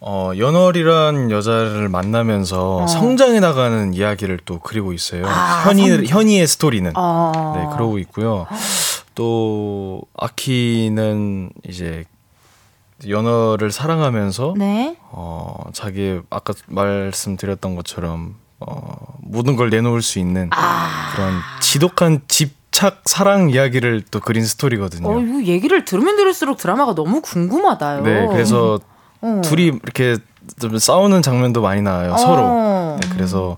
B: 어 연월이란 여자를 만나면서
A: 어.
B: 성장해 나가는 이야기를 또 그리고 있어요.
A: 아,
B: 현이
A: 성-
B: 현이의 스토리는
A: 어.
B: 네 그러고 있고요. 또 악희는 이제 연월을 사랑하면서
A: 네.
B: 어 자기 아까 말씀드렸던 것처럼 어 모든 걸 내놓을 수 있는
A: 아.
B: 그런 지독한 집착 사랑 이야기를 또 그린 스토리거든요.
A: 어, 이 얘기를 들으면 들을수록 드라마가 너무 궁금하다요.
B: 네, 그래서
A: 어.
B: 둘이 이렇게 좀 싸우는 장면도 많이 나와요
A: 어.
B: 서로. 네, 그래서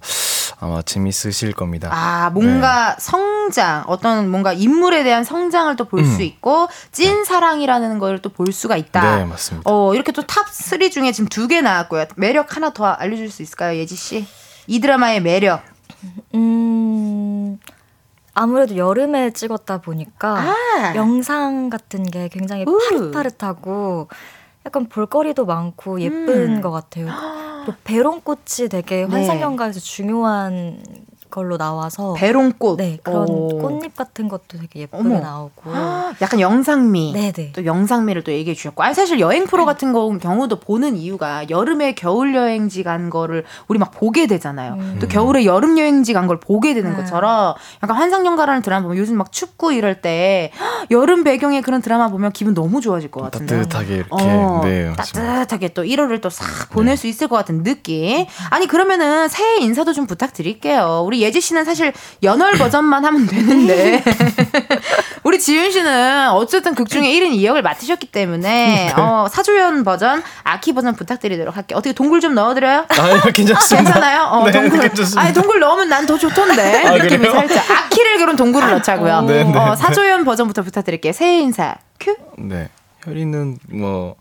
B: 아마 재밌으실 겁니다.
A: 아, 뭔가
B: 네.
A: 성장, 어떤 뭔가 인물에 대한 성장을 또 볼수
B: 음.
A: 있고, 찐 사랑이라는 걸 또 볼 수가 있다.
B: 네, 맞습니다.
A: 어, 이렇게 또 top 3 중에 지금 두 개 나왔고요. 매력 하나 더 알려줄 수 있을까요, 예지 씨? 이 드라마의 매력.
C: 음, 아무래도 여름에 찍었다 보니까
A: 아.
C: 영상 같은 게 굉장히
A: 우.
C: 파릇파릇하고 약간 볼거리도 많고 예쁜
A: 음.
C: 것 같아요. 또 배롱꽃이 되게
A: 네.
C: 환상연가에서 중요한 걸로 나와서
A: 배롱꽃.
C: 네 그런
A: 오.
C: 꽃잎 같은 것도 되게 예쁘게
A: 어머.
C: 나오고
A: 아, 약간 영상미.
C: 네네
A: 또 영상미를 또 얘기해 주셨고. 아니, 사실 여행 프로 같은 거 경우도 보는 이유가 여름에 겨울 여행지 간 거를 우리 막 보게 되잖아요.
C: 음.
A: 또 겨울에 여름 여행지 간 걸 보게 되는
C: 음.
A: 것처럼 약간 환상연가라는 드라마 보면 요즘 막 춥고 이럴 때 여름 배경의 그런 드라마 보면 기분 너무 좋아질 것 같은데.
B: 따뜻하게 이렇게
A: 어,
B: 네.
A: 따뜻하게 또 1월을 또싹 보낼 수 있을 것 같은 느낌. 아니 그러면은 새해 인사도 좀 부탁드릴게요. 우리 예지 씨는 사실 연월 버전만 하면 되는데 우리 지윤 씨는 어쨌든 극 중에 1인 2역을 맡으셨기 때문에 어, 사조연 버전, 아키 버전 부탁드리도록 할게요. 어떻게 동굴 좀 넣어드려요?
B: 아 괜찮습니다.
A: 괜찮아요? 어,
B: 네,
A: 동굴.
B: 괜찮습니다.
A: 아니, 동굴 넣으면 난 더 좋던데.
B: 아,
A: 느낌이
B: 그래요?
A: 살짝. 아키를 그런 동굴을 넣자고요.
B: 네, 네,
A: 어,
B: 네.
A: 사조연 버전부터 부탁드릴게요. 새해 인사. 큐.
B: 네. 혈이는 뭐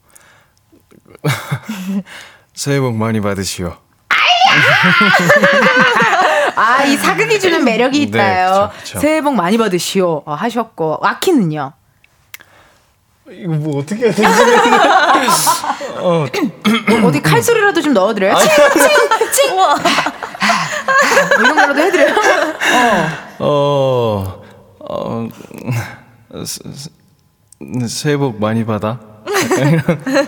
B: 새해 복 많이 받으시오.
A: 아, 이 사극이 주는 매력이
B: 네,
A: 있다요.
B: 그쵸, 그쵸.
A: 새해 복 많이 받으시오. 어, 하셨고. 아키는요?
B: 이거 뭐 어떻게 해야 되지? 어,
A: 어디 칼소리라도 좀 넣어드려요? 칭, 칭, 칭! 뭐 이런 거라도 해드려요?
B: 어, 어, 스- 스- 새해 복 많이 받아.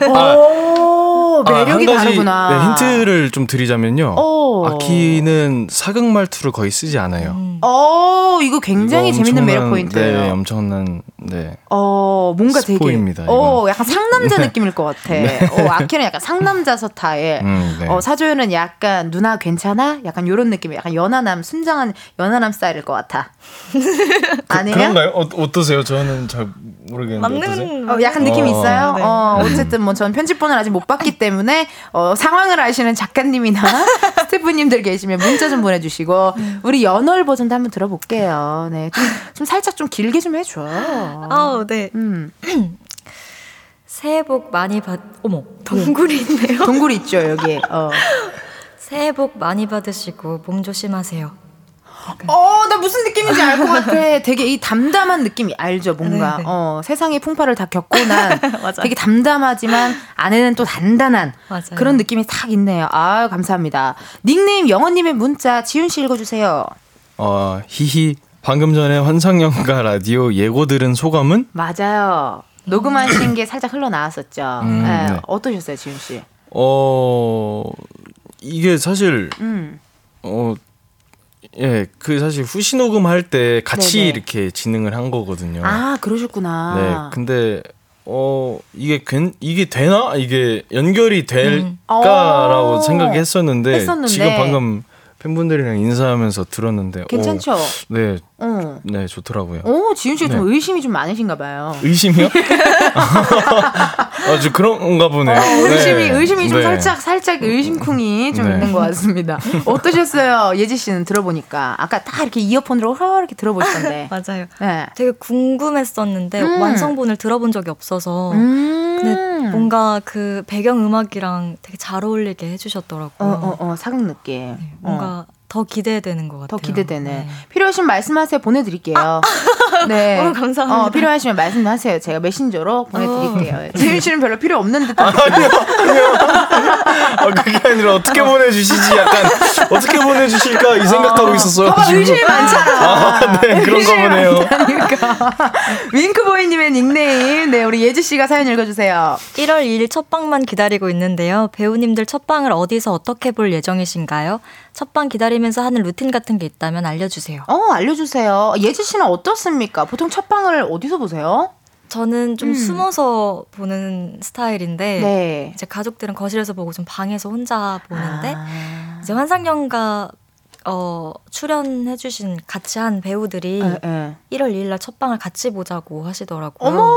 A: 오,
B: 아,
A: 매력이
B: 한 가지,
A: 다르구나.
B: 네, 힌트를 좀 드리자면요.
A: 오.
B: 악희는 사극 말투를 거의 쓰지 않아요.
A: 어, 이거 굉장히
B: 이거
A: 재밌는 매력 포인트예요.
B: 네, 엄청난 네.
A: 어, 뭔가 되게.
B: 스포입니다,
A: 어,
B: 이건.
A: 약간 상남자 느낌일 것 같아. 어, 아키는 약간 상남자 스타일.
B: 음, 네.
A: 어, 사조현은 약간 누나 괜찮아? 약간 요런 느낌. 약간 연하남, 순정한 연하남 스타일일 것 같아. 아니에요?
B: 그런가요? 어, 어떠세요? 저는 잘 모르겠는데?
C: 맞는
A: 어, 약간 느낌
B: 어.
A: 있어요.
C: 네.
A: 어, 어쨌든 뭐 전 편집본을 아직 못 봤기 때문에 어, 상황을 아시는 작가님이나 스태프님들 계시면 문자 좀 보내주시고 우리 연월 버전도 한번 들어볼게요. 네, 좀, 좀 살짝 좀 길게 좀 해줘.
C: 아우 네.
A: 음,
C: 새해 복 많이 받. 어머 동굴이 있네요.
A: 동굴 있죠 여기. 어.
C: 새해 복 많이 받으시고 몸 조심하세요.
A: 어, 나 무슨 느낌인지 알 것 같아. 되게 이 담담한 느낌이 알죠, 뭔가.
C: 네, 네.
A: 어, 세상의 풍파를 다 겪고 난. 되게 담담하지만 안에는 또 단단한
C: 맞아요.
A: 그런 느낌이 딱 있네요. 아, 감사합니다. 닉네임 영어님의 문자 지훈 씨 읽어주세요.
B: 어, 히히. 방금 전에 환상연가 라디오 예고 들은 소감은?
A: 맞아요. 녹음하신 게 살짝 흘러나왔었죠.
B: 음,
A: 네.
B: 네.
A: 어떠셨어요, 지훈 씨?
B: 어, 이게 사실
A: 음.
B: 어, 예, 그 사실 후시 녹음할 때 같이
A: 네네.
B: 이렇게 진행을 한 거거든요.
A: 아, 그러셨구나.
B: 네, 근데 어 이게 괜 이게 되나 이게 연결이 될까라고
A: 어.
B: 생각했었는데
A: 했었는데.
B: 지금 방금 팬분들이랑 인사하면서 들었는데
A: 괜찮죠?
B: 어, 네,
A: 어.
B: 네 좋더라고요.
A: 오, 지훈 씨가 좀
B: 네.
A: 의심이 좀 많으신가 봐요.
B: 의심이요? 아주 그런가 보네요.
A: 어, 의심이
B: 네.
A: 의심이 좀
B: 네.
A: 살짝 살짝 의심쿵이 좀
B: 네.
A: 있는 것 같습니다. 어떠셨어요, 예지 씨는 들어보니까 아까 딱 이렇게 이어폰으로 허 이렇게 들어보시던데.
C: 맞아요.
A: 네.
C: 되게 궁금했었는데
A: 음.
C: 완성본을 들어본 적이 없어서
A: 음.
C: 근데 뭔가 그 배경 음악이랑 되게 잘 어울리게 해주셨더라고요.
A: 어 어어 어, 사극 느낌.
C: 뭔가 더 기대되는 것 같아요.
A: 더 기대되네.
C: 네.
A: 필요하신 말씀하세요. 보내드릴게요. 네.
C: 어, 감사합니다.
A: 어, 필요하시면 말씀하세요. 제가 메신저로 보내드릴게요. 지윤 씨는 별로 필요 없는 듯.
B: 아, 그게 아니라 어떻게 보내주시지? 약간 어떻게 보내주실까 이 생각하고 있었어요.
A: 봐봐. 의심이 많잖아.
B: 아, 네, 그런가
A: 의심이
B: 보네요.
A: 많다니까. 윙크보이님의 닉네임. 네, 우리 예지 씨가 사연 읽어주세요.
C: 1월 2일 첫 방만 기다리고 있는데요. 배우님들 첫 방을 어디서 어떻게 볼 예정이신가요? 첫 방 기다리 면서 하는 루틴 같은 게 있다면 알려주세요.
A: 어, 알려주세요. 예지 씨는 어떻습니까? 보통 첫 방을 어디서 보세요?
C: 저는 좀 숨어서 보는 스타일인데
A: 음. 네.
C: 이제 가족들은 거실에서 보고 좀 방에서 혼자 보는데
A: 아.
C: 이제 환상연가 어, 출연해주신 같이 한 배우들이
A: 예, 예.
C: 1월 2일 날 첫 방을 같이 보자고 하시더라고요.
A: 어머!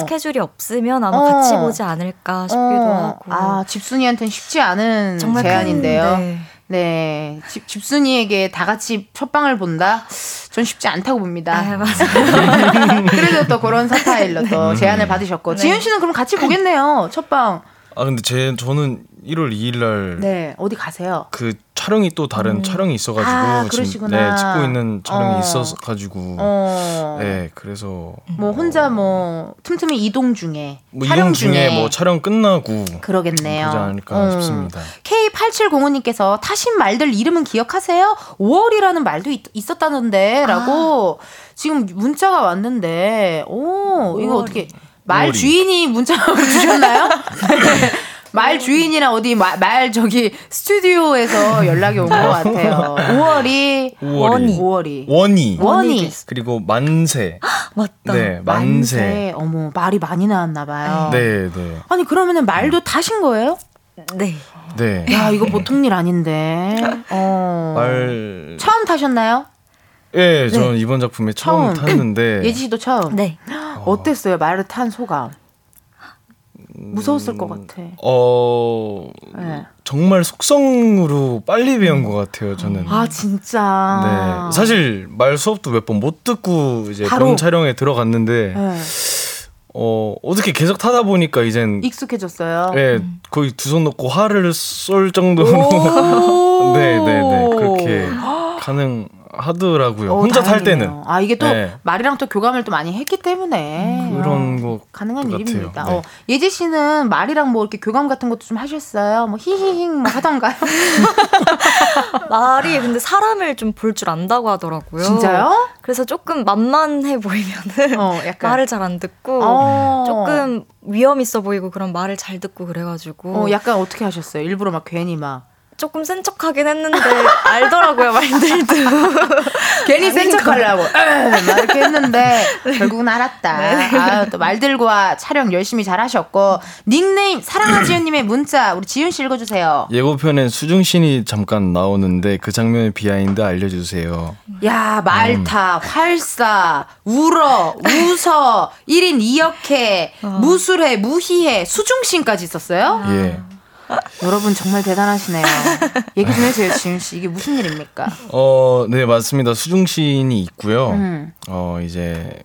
C: 스케줄이 없으면 아마
A: 어.
C: 같이 보지 않을까 싶기도
A: 어,
C: 하고.
A: 아, 집순이한테는 쉽지 않은 제안인데요.
C: 큰, 네.
A: 네. 집, 집순이에게 다 같이 첫방을 본다? 전 쉽지 않다고 봅니다.
C: 아, 맞아요.
A: 그래도 또 그런 스타일로 또 제안을 받으셨고.
C: 네.
A: 지윤 씨는 그럼 같이 보겠네요. 첫방.
B: 아 근데 제 저는 1월 2일 날
A: 네. 어디 가세요?
B: 그 촬영이 또 다른 촬영이 있어 가지고
A: 아,
B: 지금. 네 찍고 있는 촬영이
A: 어.
B: 있어 가지고
A: 어.
B: 네 그래서
A: 뭐 혼자 뭐 틈틈이 이동 중에
B: 뭐
A: 촬영
B: 이동 중에 뭐 촬영 끝나고
A: 그러겠네요.
B: 보지 않을까
A: 어.
B: 싶습니다.
A: K8705 님께서 타신 말들 이름은 기억하세요? 5월이라는 말도 있, 있었다는데라고 지금 문자가 왔는데 오 이거
C: 5월이.
A: 어떻게 말
B: 5월이.
A: 주인이 문자를 주셨나요? 네. 말 주인이나 어디 말, 말 저기 스튜디오에서 연락이 온 것 같아요. 5월이
B: 5월이
A: 5월이
B: 원이
A: 원이
B: 그리고 만세
C: 맞다.
B: 네 만세
A: 어머 말이 많이 나왔나 봐요.
B: 네 네.
A: 아니 그러면은 말도 타신 거예요?
C: 네.
B: 네.
A: 야 이거 보통 일 아닌데. 어.
B: 말,
A: 처음 타셨나요?
B: 예, 저는 이번 작품에 처음,
A: 처음.
B: 탔는데,
A: 예지 씨도 처음.
C: 네.
A: 어땠어요? 말을 탄 소감. 무서웠을 것 같아.
B: 어,
A: 네.
B: 정말 속성으로 빨리 배운 것 같아요, 저는.
A: 아 진짜.
B: 네. 사실 말 수업도 몇 번 못 듣고 이제. 본 촬영에 들어갔는데,
A: 네.
B: 어, 어떻게 계속 타다 보니까 이젠
A: 익숙해졌어요.
B: 예, 거의 두 손 놓고 화를 쏠 정도로
A: 오.
B: 네, 네, 네. 그렇게 가능 하더라고요.
A: 어,
B: 혼자 탈
A: 다행이네요.
B: 때는.
A: 아 이게 또
B: 네.
A: 말이랑 또 교감을 또 많이 했기 때문에
B: 그런
A: 어,
B: 거
A: 가능한
B: 같아요.
A: 일입니다.
B: 네.
A: 어, 예지 씨는 말이랑 뭐 이렇게 교감 같은 것도 좀 하셨어요? 뭐 히히히 뭐 하던가요?
C: 말이 근데 사람을 좀 볼 줄 안다고 하더라고요.
A: 진짜요?
C: 그래서 조금 만만해 보이면은
A: 어, 약간
C: 말을 잘 안 듣고
A: 어.
C: 조금 위험 있어 보이고 그런 말을 잘 듣고 그래가지고
A: 어, 약간 어떻게 하셨어요? 일부러 막 괜히 막
C: 조금 센 척하긴 했는데 알더라고요 말들도.
A: 괜히 센 척하려고 막 이렇게 했는데 결국은 알았다.
C: 네.
A: 아, 또 말들과 촬영 열심히 잘 하셨고 닉네임 사랑하지연님의 문자 우리 지윤 씨 읽어주세요.
B: 예고편엔 수중신이 잠깐 나오는데 그 장면의 behind 알려주세요.
A: 야 말 타 활 쏴 울어 웃어 1인 2역해 무술해 무희해 수중신까지 있었어요?
B: 예.
A: 여러분 정말 대단하시네요. 얘기 좀 해주세요 지훈 씨 이게 무슨 일입니까?
B: 어, 네, 맞습니다. 수중신이 있고요.
A: 음.
B: 어, 이제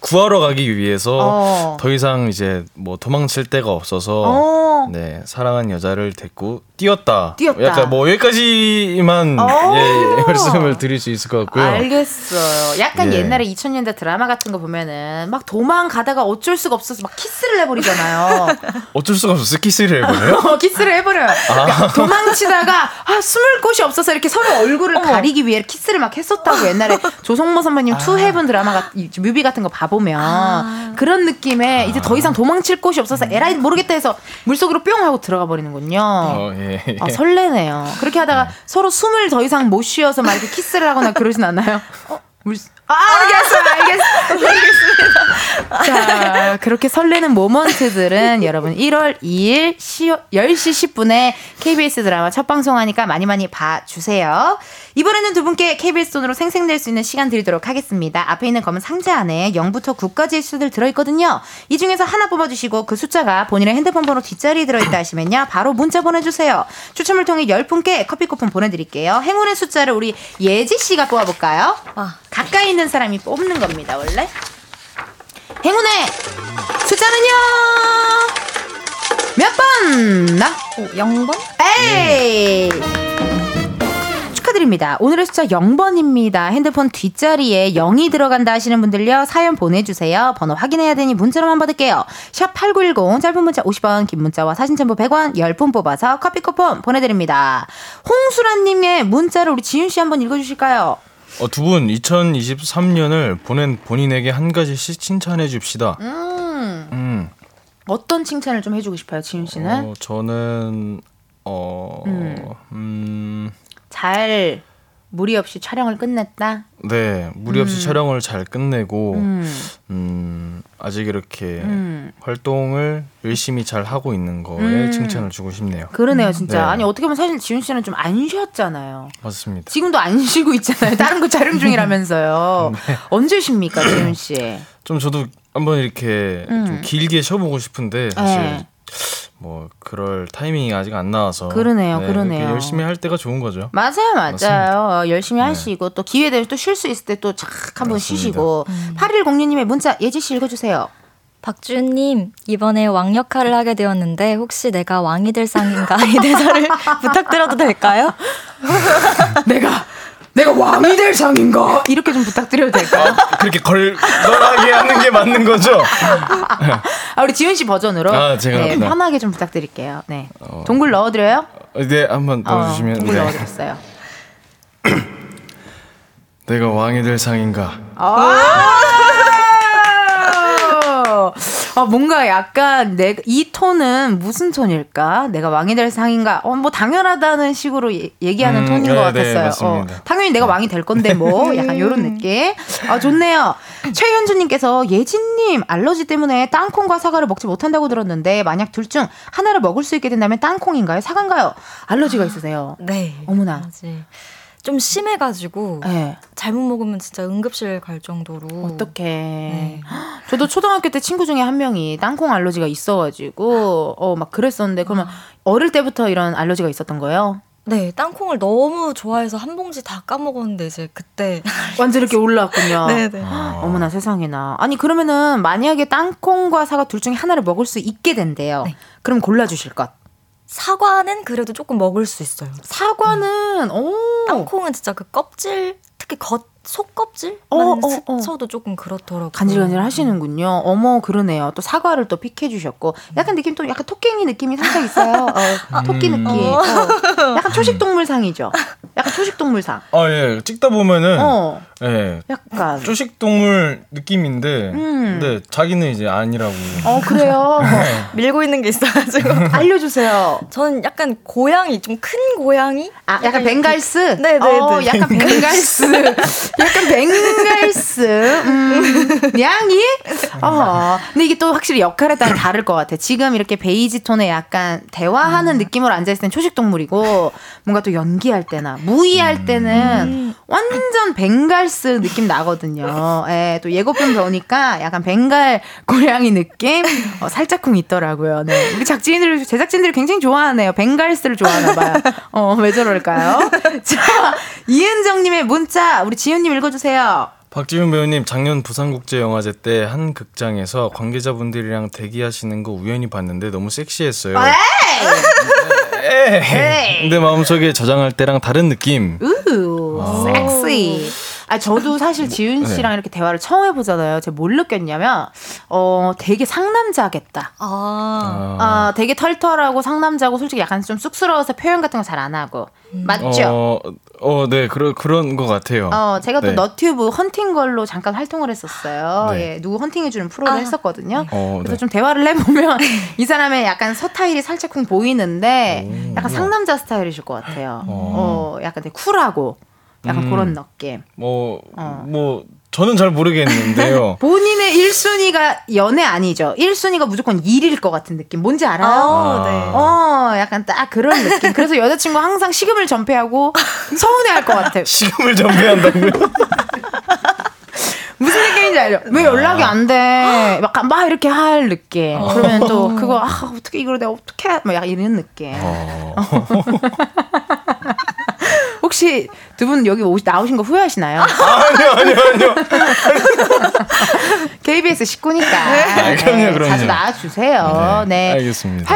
B: 구하러 가기 위해서
A: 어.
B: 더 이상 이제 뭐 도망칠 데가 없어서
A: 어.
B: 네, 사랑한 여자를 데리고 뛰었다.
A: 뛰었다.
B: 약간 뭐 여기까지만
A: 어.
B: 예, 말씀을 드릴 수 있을 것 같고요.
A: 알겠어요. 약간
B: 예.
A: 옛날에 2000년대 드라마 같은 거 보면은 막 도망가다가 어쩔 수가 없어서 막 키스를 해버리잖아요.
B: 어쩔 수가 없어 키스를 해버려요.
A: 어, 키스를 해버려요. 그러니까 도망치다가 아, 숨을 곳이 없어서 이렇게 서로 얼굴을 가리기 위해 키스를 막 했었다고 옛날에 조성모 선배님 To Heaven 드라마 같, 이 뮤비 같은 거 봐보면 그런 느낌에 이제 더 이상 도망칠 곳이 없어서 에라이 모르겠다 해서 물속으로 뿅 하고 들어가 버리는군요.
B: 어, 예. 예.
A: 아, 설레네요. 그렇게 하다가 서로 숨을 더 이상 못 쉬어서 막 이렇게 키스를 하거나 그러진 않나요? 어, 물, 아, 알겠어요, 알겠어요. 알겠습니다. 자, 그렇게 설레는 모먼트들은 여러분 1월 2일 10시 10분에 KBS 드라마 첫 방송하니까 많이 많이 봐주세요. 이번에는 두 분께 KBS 돈으로 생생낼 수 있는 시간 드리도록 하겠습니다. 앞에 있는 검은 상자 안에 0부터 9까지의 수들 들어있거든요. 이 중에서 하나 뽑아주시고 그 숫자가 본인의 핸드폰 번호 뒷자리에 들어있다 하시면요. 바로 문자 보내주세요. 추첨을 통해 10분께 커피 쿠폰 보내드릴게요. 행운의 숫자를 우리 예지씨가 뽑아볼까요?
C: 아.
A: 가까이 있는 사람이 뽑는 겁니다, 원래. 행운의 숫자는요! 몇 번? 나?
C: 0번?
A: 에이! 축하드립니다. 오늘의 숫자 0번입니다. 핸드폰 뒷자리에 0이 들어간다 하시는 분들요. 사연 보내주세요. 번호 확인해야 되니 문자로만 받을게요. 샵 8910 짧은 문자 50원 긴 문자와 사진 첨부 100원 10분 뽑아서 커피 쿠폰 보내드립니다. 홍수라님의 문자를 우리 지윤씨 한번 읽어주실까요?
B: 어, 두 분 2023년을 보낸 본인에게 한 가지씩 칭찬해 줍시다.
A: 음,
B: 음.
A: 어떤 칭찬을 좀 해주고 싶어요, 지윤 씨는?
B: 어, 저는 어, 음.
A: 잘 무리 없이 촬영을 끝냈다.
B: 네, 무리 없이 촬영을 잘 끝내고 음.
A: 음,
B: 아직 이렇게
A: 음.
B: 활동을 열심히 잘 하고 있는 거에
A: 음.
B: 칭찬을 주고 싶네요.
A: 그러네요, 진짜.
B: 네.
A: 아니 어떻게 보면 사실 지윤 씨는 좀 안 쉬었잖아요.
B: 맞습니다.
A: 지금도 안 쉬고 있잖아요. 다른 거 촬영 중이라면서요.
B: 네.
A: 언제 쉽니까, 지윤 씨?
B: 좀 저도 한번 이렇게 좀
A: 음.
B: 길게 쉬어보고 싶은데 사실
A: 네.
B: 뭐 그럴 타이밍이 아직 안 나와서
A: 그러네요,
B: 네,
A: 그러네요.
B: 열심히 할 때가 좋은 거죠.
A: 맞아요, 맞아요.
B: 맞습니다.
A: 어, 열심히
B: 네.
A: 하시고 또 기회 되면 또 쉴 수 있을 때 또 착 한번. 쉬시고. 8106님의 문자 예지 씨 읽어주세요.
C: 박주님 이번에 왕 역할을 하게 되었는데 혹시 내가 왕이 될 상인가 이 대사를 부탁드려도 될까요?
A: 내가 내가 왕이 될 상인가? 이렇게 좀 부탁드려도 될까요?
B: 그렇게 걸걸하게 하는 게 맞는 거죠?
A: 아, 우리 지윤 씨 버전으로
B: 아, 제가
A: 네,
B: 네.
A: 편하게 좀 부탁드릴게요. 네.
B: 어.
A: 동굴 넣어드려요?
B: 네, 한번
A: 어,
B: 넣어주시면
A: 동굴
B: 네.
A: 넣어드렸어요.
B: 내가 왕이 될 상인가?
A: 아, 아, 뭔가 약간 내가 이 톤은 무슨 톤일까? 내가 왕이 될 상인가? 어, 뭐 당연하다는 식으로 예- 얘기하는
B: 음,
A: 톤인
B: 네,
A: 것
B: 네,
A: 같았어요.
B: 맞습니다.
A: 어, 당연히 내가 왕이 될 건데 뭐 약간 이런 느낌. 아 좋네요. 최현주님께서 예진님 알러지 때문에 땅콩과 사과를 먹지 못한다고 들었는데 만약 둘 중 하나를 먹을 수 있게 된다면 땅콩인가요? 사과인가요? 알러지가 있으세요?
C: 네.
A: 어머나.
C: 아직 좀 심해가지고
A: 네.
C: 잘못 먹으면 진짜 응급실 갈 정도로
A: 어떡해.
C: 네.
A: 저도 초등학교 때 친구 중에 한 명이 땅콩 알러지가 있어가지고, 어, 막 그랬었는데, 그러면 어릴 때부터 이런 알러지가 있었던 거예요?
C: 네, 땅콩을 너무 좋아해서 한 봉지 다 까먹었는데 이제 그때
A: 완전 이렇게 올라왔군요.
C: 네, 네.
A: 어머나 세상에나. 아니 그러면은 만약에 땅콩과 사과 둘 중에 하나를 먹을 수 있게 된대요.
C: 네.
A: 그럼 골라 주실 것.
C: 사과는 그래도 조금 먹을 수 있어요.
A: 사과는 오.
C: 땅콩은 진짜 그 껍질, 특히 겉 속껍질만
A: 어, 어, 어.
C: 스쳐도 조금 그렇더라고요.
A: 간질간질 하시는군요. 어머 그러네요. 또 사과를 또 픽해 주셨고 약간 느낌 또 약간 토깽이 느낌이 살짝 있어요. 어, 토끼 느낌. 어. 약간 초식 동물상이죠. 약간 초식 동물상.
B: 아, 예. 찍다 보면은,
A: 어.
B: 예.
A: 약간.
B: 초식 동물 느낌인데,
A: 음.
B: 근데 자기는 이제 아니라고.
A: 어 그래요.
C: 밀고 있는 게 있어가지고.
A: 알려주세요.
C: 저는 약간 고양이, 좀 큰 고양이?
A: 아, 약간 벵갈스?
C: 네, 네,
A: 어,
C: 네.
A: 약간 벵갈스. 약간 벵갈스. 음, 냥이? 어. 근데 이게 또 확실히 역할에 따라 다를 것 같아. 지금 이렇게 베이지 톤에 약간 대화하는
C: 음.
A: 느낌으로 앉아 있을 땐 초식 동물이고, 뭔가 또 연기할 때나, 무의할 때는 완전 벵갈스 느낌 나거든요. 예, 또 예고편 보니까 약간 벵갈 고양이 느낌? 어, 살짝쿵 있더라고요. 네. 우리 작진들, 제작진들이 굉장히 좋아하네요. 벵갈스를 좋아하나 봐요. 어, 왜 저럴까요? 자, 이은정님의 문자, 우리 지훈님 읽어주세요.
B: 박지훈 배우님 작년 부산국제영화제 때 한 극장에서 관계자분들이랑 대기하시는 거 우연히 봤는데 너무 섹시했어요. 에이. 근데 마음속에 저장할 때랑 다른 느낌.
A: 우, 섹시. 아, 저도 사실 지훈 씨랑 이렇게 대화를 처음 해보잖아요. 제가 뭘 느꼈냐면, 어, 되게 상남자겠다.
C: 아,
A: 아, 되게 털털하고 상남자고 솔직히 약간 좀 쑥스러워서 표현 같은 거 잘 안 하고. 맞죠?
B: 어, 어, 네, 그런 그런 것 같아요.
A: 어, 제가 또
B: 네.
A: 너튜브 헌팅 걸로 잠깐 활동을 했었어요.
B: 네.
A: 예, 누구 헌팅해주는 프로를 했었거든요.
B: 어,
A: 그래서
B: 네.
A: 좀 대화를 해보면 이 사람의 약간 서타일이 살짝쿵 보이는데 약간 상남자 스타일이실 것 같아요. 어, 약간 되게 쿨하고 약간
B: 음.
A: 그런 느낌.
B: 뭐,
A: 어.
B: 뭐 저는 잘 모르겠는데요.
A: 본인의 1순위가 연애 아니죠. 1순위가 무조건 일일 것 같은 느낌. 뭔지 알아요?
C: 아, 네.
A: 어, 약간 딱 그런 느낌. 그래서 여자친구 항상 식음을 전폐하고 서운해 할 것 같아요.
B: 시금을 전폐한다고요?
A: 무슨 느낌인지 알죠? 왜 연락이 안 돼? 막, 막 이렇게 할 느낌. 그러면 또 그거, 아, 어떻게 이걸 내가 어떻게 해? 막 약간 이런 느낌.
B: 어.
A: 혹시 두 분 여기 오시, 나오신 거 후회하시나요?
B: 아니요, 아니요, 아니요.
A: KBS 식구니까.
B: 아, 그럼요, 그럼요.
A: 자주 나와주세요. 네.
B: 알겠습니다.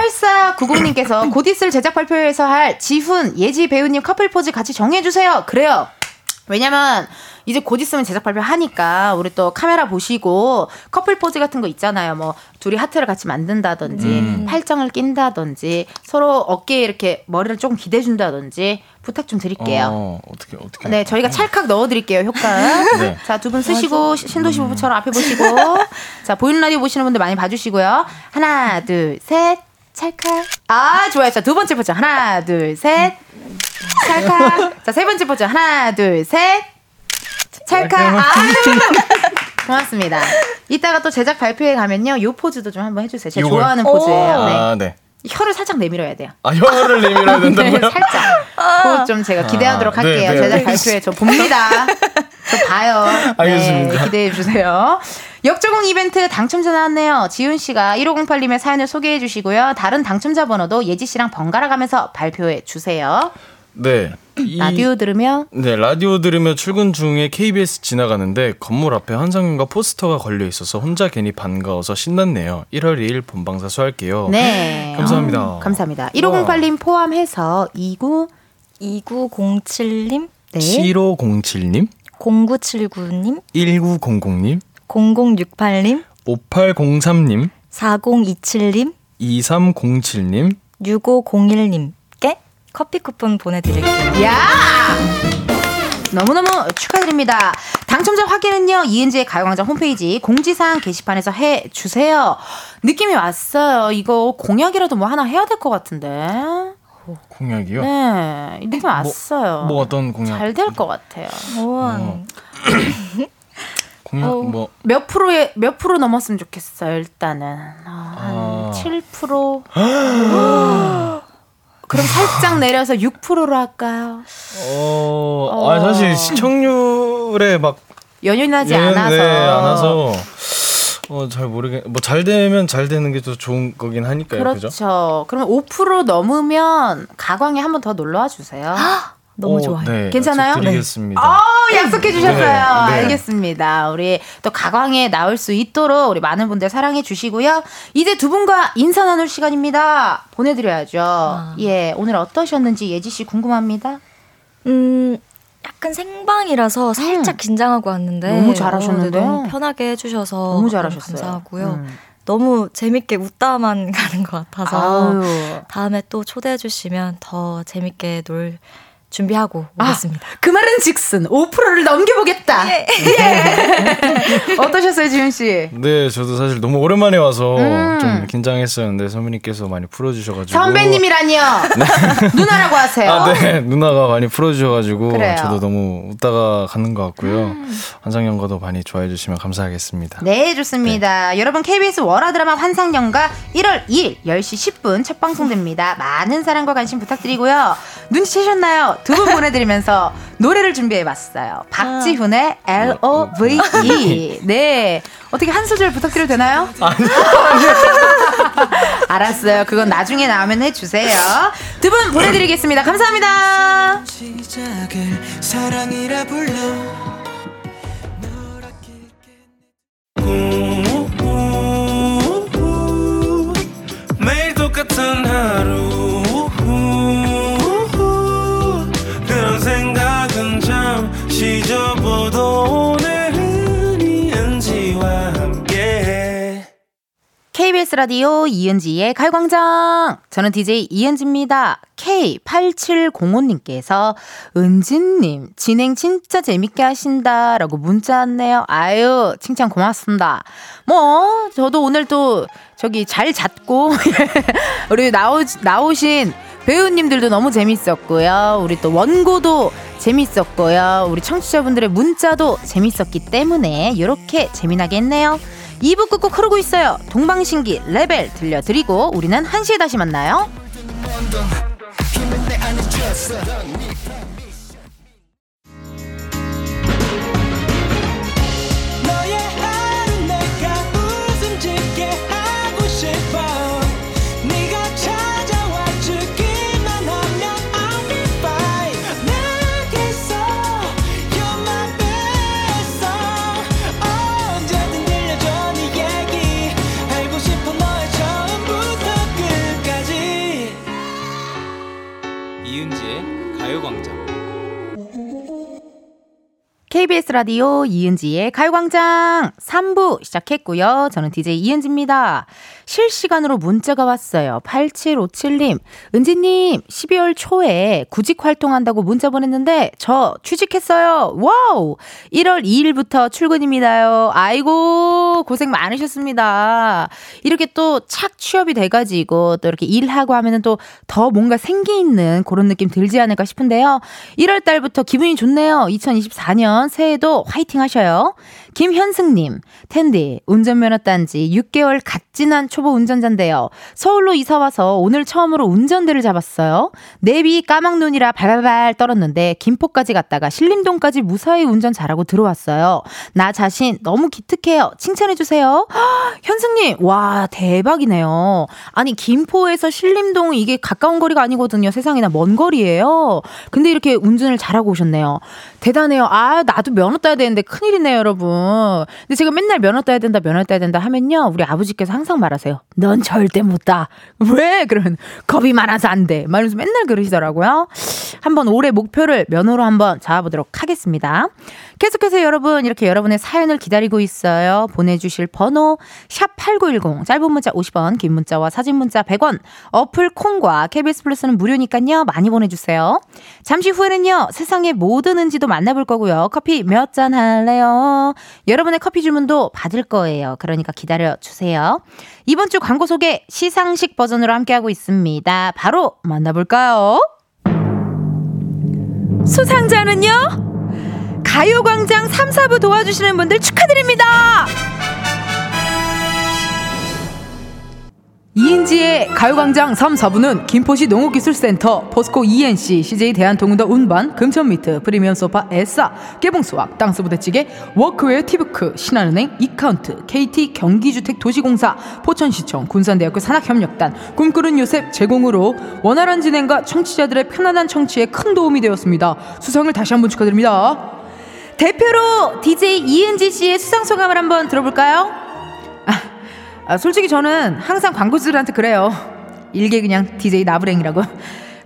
A: 8490님께서 곧 있을 제작 발표에서 할 지훈, 예지 배우님 커플 포즈 같이 정해주세요. 그래요. 왜냐면 이제 곧 있으면 제작 발표 하니까 우리 또 카메라 보시고 커플 포즈 같은 거 있잖아요. 뭐 둘이 하트를 같이 만든다든지
B: 음.
A: 팔짱을 낀다든지 서로 어깨에 이렇게 머리를 조금 기대 준다든지 부탁 좀 드릴게요.
B: 어, 어떻게 어떻게?
A: 네, 저희가 찰칵 넣어 드릴게요, 효과.
B: 네.
A: 자, 두 분 서시고, 시- 신도시 부부처럼 앞에 보시고. 자, 보이는 라디오 보시는 분들 많이 봐 주시고요. 하나, 둘, 셋. 찰칵. 아, 좋아요. 자, 두 번째 포즈. 하나, 둘, 셋. 찰칵. 자, 세 번째 포즈. 하나, 둘, 셋. 찰칵. 아, 고맙습니다. 이따가 또 제작 발표회 가면요. 요 포즈도 좀 한번 해주세요. 제가
B: 요걸?
A: 좋아하는 포즈예요. 네.
B: 아, 네.
A: 혀를 살짝 내밀어야 돼요.
B: 아, 혀를 내밀어야
A: 네,
B: 된다고요?
A: 살짝. 그거 좀 제가 기대하도록
B: 아, 네,
A: 할게요.
B: 네,
A: 제작
B: 네.
A: 발표회 저 봅니다. 저 봐요.
B: 알겠습니다.
A: 네, 기대해 주세요. 역조공 이벤트 당첨자 나왔네요. 지훈 씨가 1508님의 사연을 소개해 주시고요. 다른 당첨자 번호도 예지 씨랑 번갈아 가면서 발표해 주세요.
B: 네. 이-
A: 라디오 들으며
B: 네, 라디오 들으며 출근 중에 KBS 지나가는데 건물 앞에 한상현과 포스터가 걸려 있어서 혼자 괜히 반가워서 신났네요. 1월 2일 본방사 수할게요.
A: 네.
B: 감사합니다.
A: 어, 감사합니다. 1508님 포함해서 29
C: 2907님,
A: 네.
B: 7507님,
C: 0979님,
B: 1900님,
C: 0068님,
B: 5803님,
C: 4027님,
B: 2307님,
C: 6501님께 커피 쿠폰 보내드릴게요.
A: 야! 너무너무 축하드립니다. 당첨자 확인은요, 이은지의 가요광장 홈페이지 공지사항 게시판에서 해 주세요. 느낌이 왔어요. 이거 공약이라도 뭐 하나 해야 될 것 같은데.
B: 공약이요?
A: 네, 이 느낌 왔어요.
B: 뭐 어떤 공약?
A: 잘 될 것 같아요.
C: 우와.
B: 공약
A: 어. 뭐몇 프로에 몇 프로 넘었으면 좋겠어요. 일단은 어,
B: 아.
A: 한 7%. 그럼 살짝 내려서 6%로 할까요?
B: 어,
A: 어.
B: 아 사실 시청률에 막
A: 연연하지
B: 예,
A: 않아서.
B: 네, 않아서 어, 잘 모르겠. 뭐 잘 되면 잘 되는 게 더 좋은 거긴 하니까요.
A: 그렇죠.
B: 그죠?
A: 그러면 5% 넘으면 가광에 한 번 더 놀러 와 주세요.
C: 너무
B: 어,
C: 좋아요.
B: 네,
A: 괜찮아요?
B: 드리겠습니다.
A: 어, 약속해 주셨어요.
B: 네, 네.
A: 알겠습니다. 우리 또 가광에 나올 수 있도록 우리 많은 분들 사랑해 주시고요. 이제 두 분과 인사 나눌 시간입니다. 보내드려야죠.
C: 아.
A: 예, 오늘 어떠셨는지 예지 씨 궁금합니다.
C: 음, 약간 생방이라서 살짝 긴장하고 왔는데
A: 음. 너무 잘하셨는데요?
C: 어, 네, 너무 편하게 해주셔서
A: 너무 잘하셨어요.
C: 감사하고요.
A: 음.
C: 너무 재밌게 웃다만 가는 것 같아서
A: 아유.
C: 다음에 또 초대해 주시면 더 재밌게 놀 준비하고
A: 아,
C: 오겠습니다.
A: 그 말은 즉슨 5%를 넘겨보겠다. 예. 어떠셨어요, 지훈 씨?
B: 네, 저도 사실 너무 오랜만에 와서
A: 음.
B: 좀 긴장했었는데 선배님께서 많이 풀어주셔가지고.
A: 선배님이라니요. 누나라고 하세요.
B: 아, 네. 누나가 많이 풀어주셔가지고
A: 그래요. 음.
B: 저도 너무 웃다가 가는 것 같고요. 환상연가도 많이 좋아해 주시면 감사하겠습니다.
A: 네, 좋습니다. 여러분, KBS 월화 드라마 환상연가 1월 2일 10시 10분 첫 방송됩니다. 많은 사랑과 관심 부탁드리고요. 눈치채셨나요? 두 분 보내드리면서 노래를 준비해봤어요. 박지훈의 L-O-V-E. 네. 어떻게 한 소절 부탁드려도 되나요? 알았어요. 그건 나중에 나오면 해주세요. 두 분 보내드리겠습니다. 감사합니다.
E: 매일 똑같은 하루
A: 라디오 이은지의 가요광장. 저는 DJ 이은지입니다. K8705님께서 은지님 진행 진짜 재밌게 하신다 라고 문자 왔네요. 아유 칭찬 고맙습니다. 뭐 저도 오늘 또 저기 잘 잤고 우리 나오 나오신 배우님들도 너무 재밌었고요. 우리 또 원고도 재밌었고요. 우리 청취자분들의 문자도 재밌었기 때문에 이렇게 재미나게 했네요. 2부 꾹꾹 흐르고 있어요. 동방신기 레벨 들려드리고 우리는 1시에 다시 만나요. KBS 라디오 이은지의 가요광장 3부 시작했고요. 저는 DJ 이은지입니다. 실시간으로 문자가 왔어요. 8757님, 은지님, 12월 초에 구직 활동한다고 문자 보냈는데 저 취직했어요. 와우! 1월 2일부터 출근입니다요. 아이고, 고생 많으셨습니다. 이렇게 또 착 취업이 돼가지고 또 이렇게 일하고 하면은 또 더 뭔가 생기 있는 그런 느낌 들지 않을까 싶은데요. 1월 달부터 기분이 좋네요. 2024년 새해도 화이팅 하셔요. 김현승님, 텐디, 운전면허 딴지 6개월 갓 지난 초보 운전자인데요. 서울로 이사와서 오늘 처음으로 운전대를 잡았어요. 내비 까막눈이라 발발발 떨었는데 김포까지 갔다가 신림동까지 무사히 운전 잘하고 들어왔어요. 나 자신 너무 기특해요. 칭찬해주세요. 현승님, 와, 대박이네요. 아니, 김포에서 신림동 이게 가까운 거리가 아니거든요. 세상에나 먼 거리예요. 근데 이렇게 운전을 잘하고 오셨네요. 대단해요. 아, 나도 면허 따야 되는데 큰일이네요, 여러분. 근데 제가 맨날 면허 따야 된다, 면허 따야 된다 하면요. 우리 아버지께서 항상 말하세요. 넌 절대 못 따. 왜? 그러면 겁이 많아서 안 돼. 말면서 맨날 그러시더라고요. 한번 올해 목표를 면허로 한번 잡아보도록 하겠습니다. 계속해서 여러분, 이렇게 여러분의 사연을 기다리고 있어요. 보내주실 번호, 샵 8910, 짧은 문자 50원, 긴 문자와 사진 문자 100원, 어플 콩과 KBS 플러스는 무료니까요. 많이 보내주세요. 잠시 후에는요, 세상의 모든 은지도 만나볼 거고요. 커피 몇 잔 할래요? 여러분의 커피 주문도 받을 거예요. 그러니까 기다려주세요. 이번 주 광고 소개 시상식 버전으로 함께하고 있습니다. 바로 만나볼까요? 수상자는요? 가요광장 3, 4부 도와주시는 분들 축하드립니다! 이은지의 가요광장 3, 4부는 김포시 농업기술센터, 포스코 E&C, CJ 대한통운 더 운반, 금천미트, 프리미엄 소파 에싸, 깨봉수학, 땅스부대찌개, workwear 티뷰크, 신한은행, 이카운트, KT, 경기주택도시공사, 포천시청, 군산대학교 산학협력단, 꿈꾸는 요셉 제공으로 원활한 진행과 청취자들의 편안한 청취에 큰 도움이 되었습니다. 수상을 다시 한번 축하드립니다. 대표로 DJ 이은지 씨의 수상 소감을 한번 들어볼까요? 아, 솔직히 저는 항상 광고주들한테 그래요. 일개 그냥 DJ 나부랭이라고.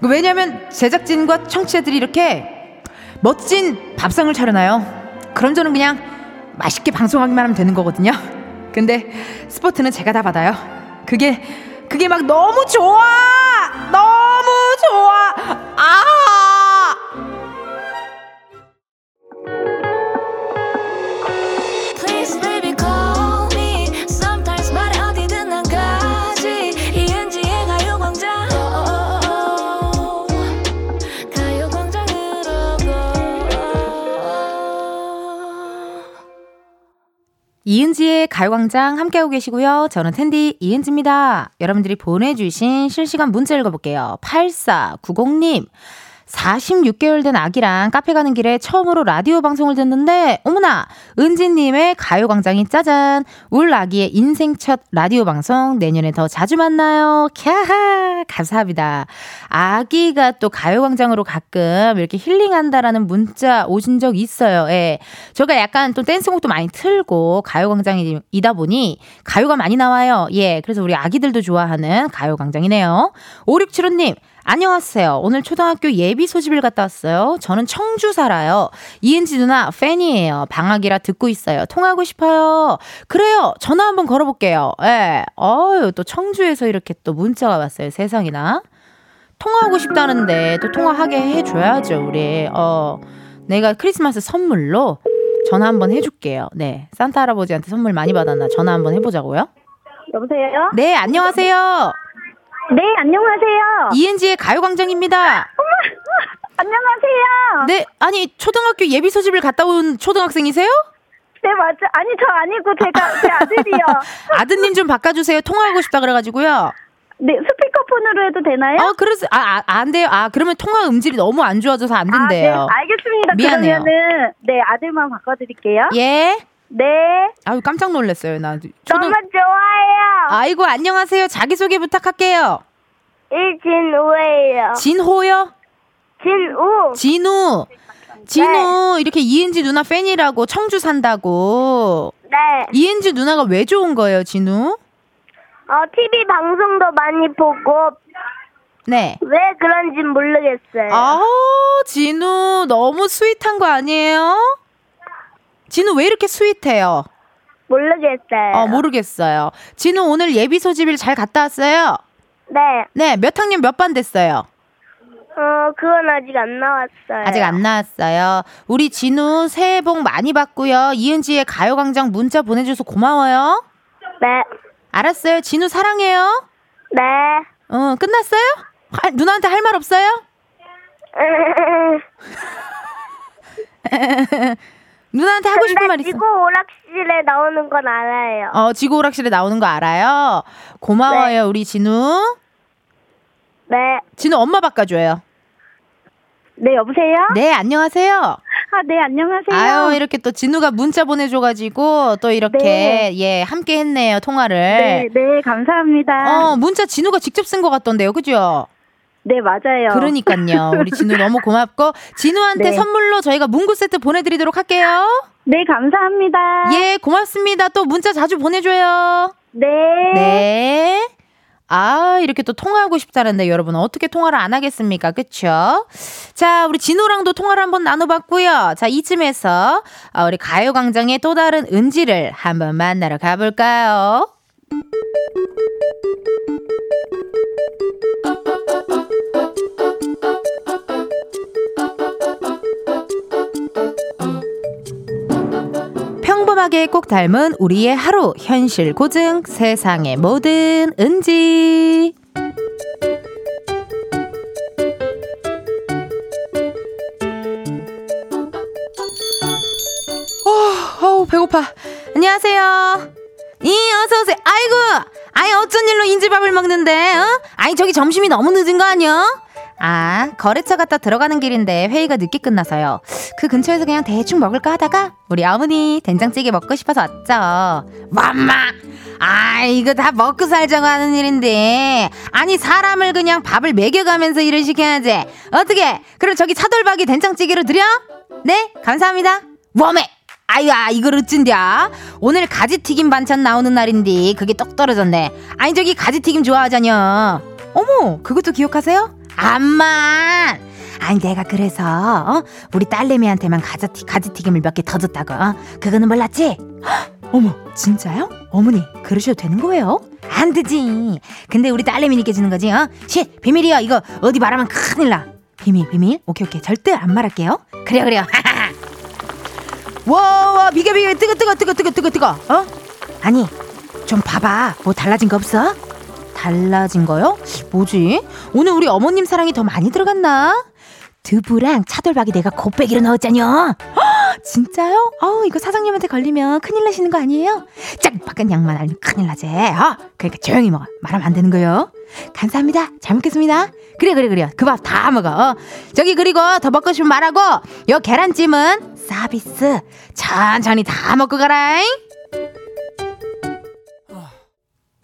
A: 왜냐면 제작진과 청취자들이 이렇게 멋진 밥상을 차려놔요. 그럼 저는 그냥 맛있게 방송하기만 하면 되는 거거든요. 근데 스포트는 제가 다 받아요. 그게 그게 막 너무 좋아! 너무 좋아! 아!
D: 이은지의 가요광장
A: 함께하고 계시고요. 저는 텐디 이은지입니다. 여러분들이 보내주신 실시간 문자 읽어볼게요. 8490님. 46개월 된 아기랑 카페 가는 길에 처음으로 라디오 방송을 듣는데 어머나 은지님의 가요광장이 짜잔. 울 아기의 인생 첫 라디오 방송 내년에 더 자주 만나요. 캬하 감사합니다. 아기가 또 가요광장으로 가끔 이렇게 힐링한다라는 문자 오신 적 있어요. 예. 제가 약간 또 댄스곡도 많이 틀고 가요광장이다 보니 가요가 많이 나와요. 예 그래서 우리 아기들도 좋아하는 가요광장이네요. 5675님 안녕하세요. 오늘 초등학교 예비 소집을 갔다 왔어요. 저는 청주 살아요. 이은지 누나 팬이에요. 방학이라 듣고 있어요. 통하고 싶어요. 그래요. 전화 한번 걸어볼게요. 예. 어유 또 청주에서 이렇게 또 문자가 왔어요. 세상이나. 통화하고 싶다는데 또 통화하게 해줘야죠. 우리. 어, 내가 크리스마스 선물로 전화 한번 해줄게요. 네. 산타 할아버지한테 선물 많이 받았나 전화 한번 해보자고요.
F: 여보세요?
A: 네, 안녕하세요.
F: 네, 안녕하세요.
A: 이은지의 가요광장입니다.
F: 안녕하세요.
A: 네, 아니 초등학교 예비 소집을 갔다 온 초등학생이세요?
F: 네, 맞죠. 아니, 저 아니고 제가 제 아들이요.
A: 아드님 좀 바꿔주세요. 통화하고 싶다 그래가지고요.
F: 네, 스피커폰으로 해도 되나요?
A: 어, 그래서 아, 아, 안 돼요. 아, 그러면 통화 음질이 너무 안 좋아져서 안
F: 아, 네,
A: 된대요.
F: 알겠습니다.
A: 미안해요.
F: 그러면은 네, 아들만 바꿔 드릴게요.
A: 예.
F: 네,
A: 아유 깜짝 놀랐어요. 나
F: 너무
A: 초등.
F: 좋아요.
A: 아이고 안녕하세요. 자기 소개 부탁할게요.
F: 일진우예요.
A: 진호요?
F: 진우.
A: 진우. 진우 이렇게 이은지 누나 팬이라고 청주 산다고.
F: 네.
A: 이은지 누나가 왜 좋은 거예요, 진우?
F: 어, TV 방송도 많이 보고
A: 네.
F: 왜 그런진 모르겠어요.
A: 아, 진우 너무 스윗한 거 아니에요? 진우 왜 이렇게 스윗해요?
F: 모르겠어요.
A: 어, 모르겠어요. 진우 오늘 예비 소집일 잘 갔다 왔어요?
F: 네.
A: 네, 몇 학년 몇 반 됐어요?
F: 어, 그건 아직 안 나왔어요.
A: 아직 안 나왔어요. 우리 진우 새해 복 많이 받고요. 이은지의 가요광장 문자 보내줘서 고마워요.
F: 네.
A: 알았어요. 진우 사랑해요.
F: 네.
A: 어, 끝났어요? 할- 누나한테 할 말 없어요? 누나한테 하고 싶은 말 있어?
F: 지구 오락실에 나오는 건 알아요.
A: 어, 지구 오락실에 나오는 거 알아요? 고마워요, 우리 진우.
F: 네.
A: 진우 엄마 바꿔줘요.
F: 네, 여보세요?
A: 네, 안녕하세요.
F: 아, 네, 안녕하세요.
A: 아유, 이렇게 또 진우가 문자 보내줘가지고 또 이렇게,
F: 네.
A: 예, 함께 했네요, 통화를.
F: 네, 네, 감사합니다.
A: 어, 문자 진우가 직접 쓴 것 같던데요, 그죠?
F: 네, 맞아요.
A: 그러니까요. 우리 진우 너무 고맙고, 진우한테
F: 네.
A: 선물로 저희가 문구 세트 보내 드리도록 할게요.
F: 네, 감사합니다.
A: 예, 고맙습니다. 또 문자 자주 보내 줘요.
F: 네.
A: 네. 아, 이렇게 또 통화하고 싶다는데 여러분 어떻게 통화를 안 하겠습니까? 그쵸? 자, 우리 진호랑도 통화를 한번 나눠봤고요. 자, 이쯤에서 아, 우리 가요광장의 또 다른 은지를 한번 만나러 가볼까요? 평범하게 꼭 닮은 우리의 하루 현실 고증 세상의 모든 은지 어, 어우 배고파 안녕하세요 이 어서 오세요 아이고 아니 어쩐 일로 인제밥을 먹는데? 어? 아니 저기 점심이 너무 늦은 거 아니야? 아 거래처 갔다 들어가는 길인데 회의가 늦게 끝나서요. 그 근처에서 그냥 대충 먹을까 하다가 우리 어머니 된장찌개 먹고 싶어서 왔죠. 맘마. 아 이거 다 먹고 살자고 하는 일인데 아니 사람을 그냥 밥을 먹여가면서 일을 시켜야지 어떻게 그럼 저기 차돌박이 된장찌개로 드려? 네 감사합니다 웜에 아이야 이걸 어쩐디야 오늘 가지튀김 반찬 나오는 날인데 그게 떡 떨어졌네 아니 저기 가지튀김 좋아하자녀 어머 그것도 기억하세요? 암만 아니 내가 그래서 어? 우리 딸내미한테만 가지튀, 가지튀김을 몇 개 더 줬다고 어? 그거는 몰랐지? 헉, 어머 진짜요? 어머니 그러셔도 되는 거예요? 안 되지 근데 우리 딸내미니까 주는 거지 어? 쉿 비밀이야 이거 어디 말하면 큰일 나 비밀 비밀 오케이 오케이 절대 안 말할게요 그래요 그래요 와 와 비계 비계 뜨거 뜨거 뜨거 뜨거 뜨거 뜨거 어? 아니 좀 봐봐 뭐 달라진 거 없어? 달라진 거요? 뭐지? 오늘 우리 어머님 사랑이 더 많이 들어갔나? 두부랑 차돌박이 내가 곱빼기로 넣었잖여. 헉, 진짜요? 어우 이거 사장님한테 걸리면 큰일 나시는 거 아니에요? 짱박한 양만 알면 큰일 나지. 어? 그러니까 조용히 먹어. 말하면 안 되는 거요. 감사합니다. 잘 먹겠습니다. 그래 그래 그래. 그 밥 다 먹어. 어? 저기 그리고 더 먹고 싶으면 말하고 요 계란찜은 서비스. 천천히 다 먹고 가라잉.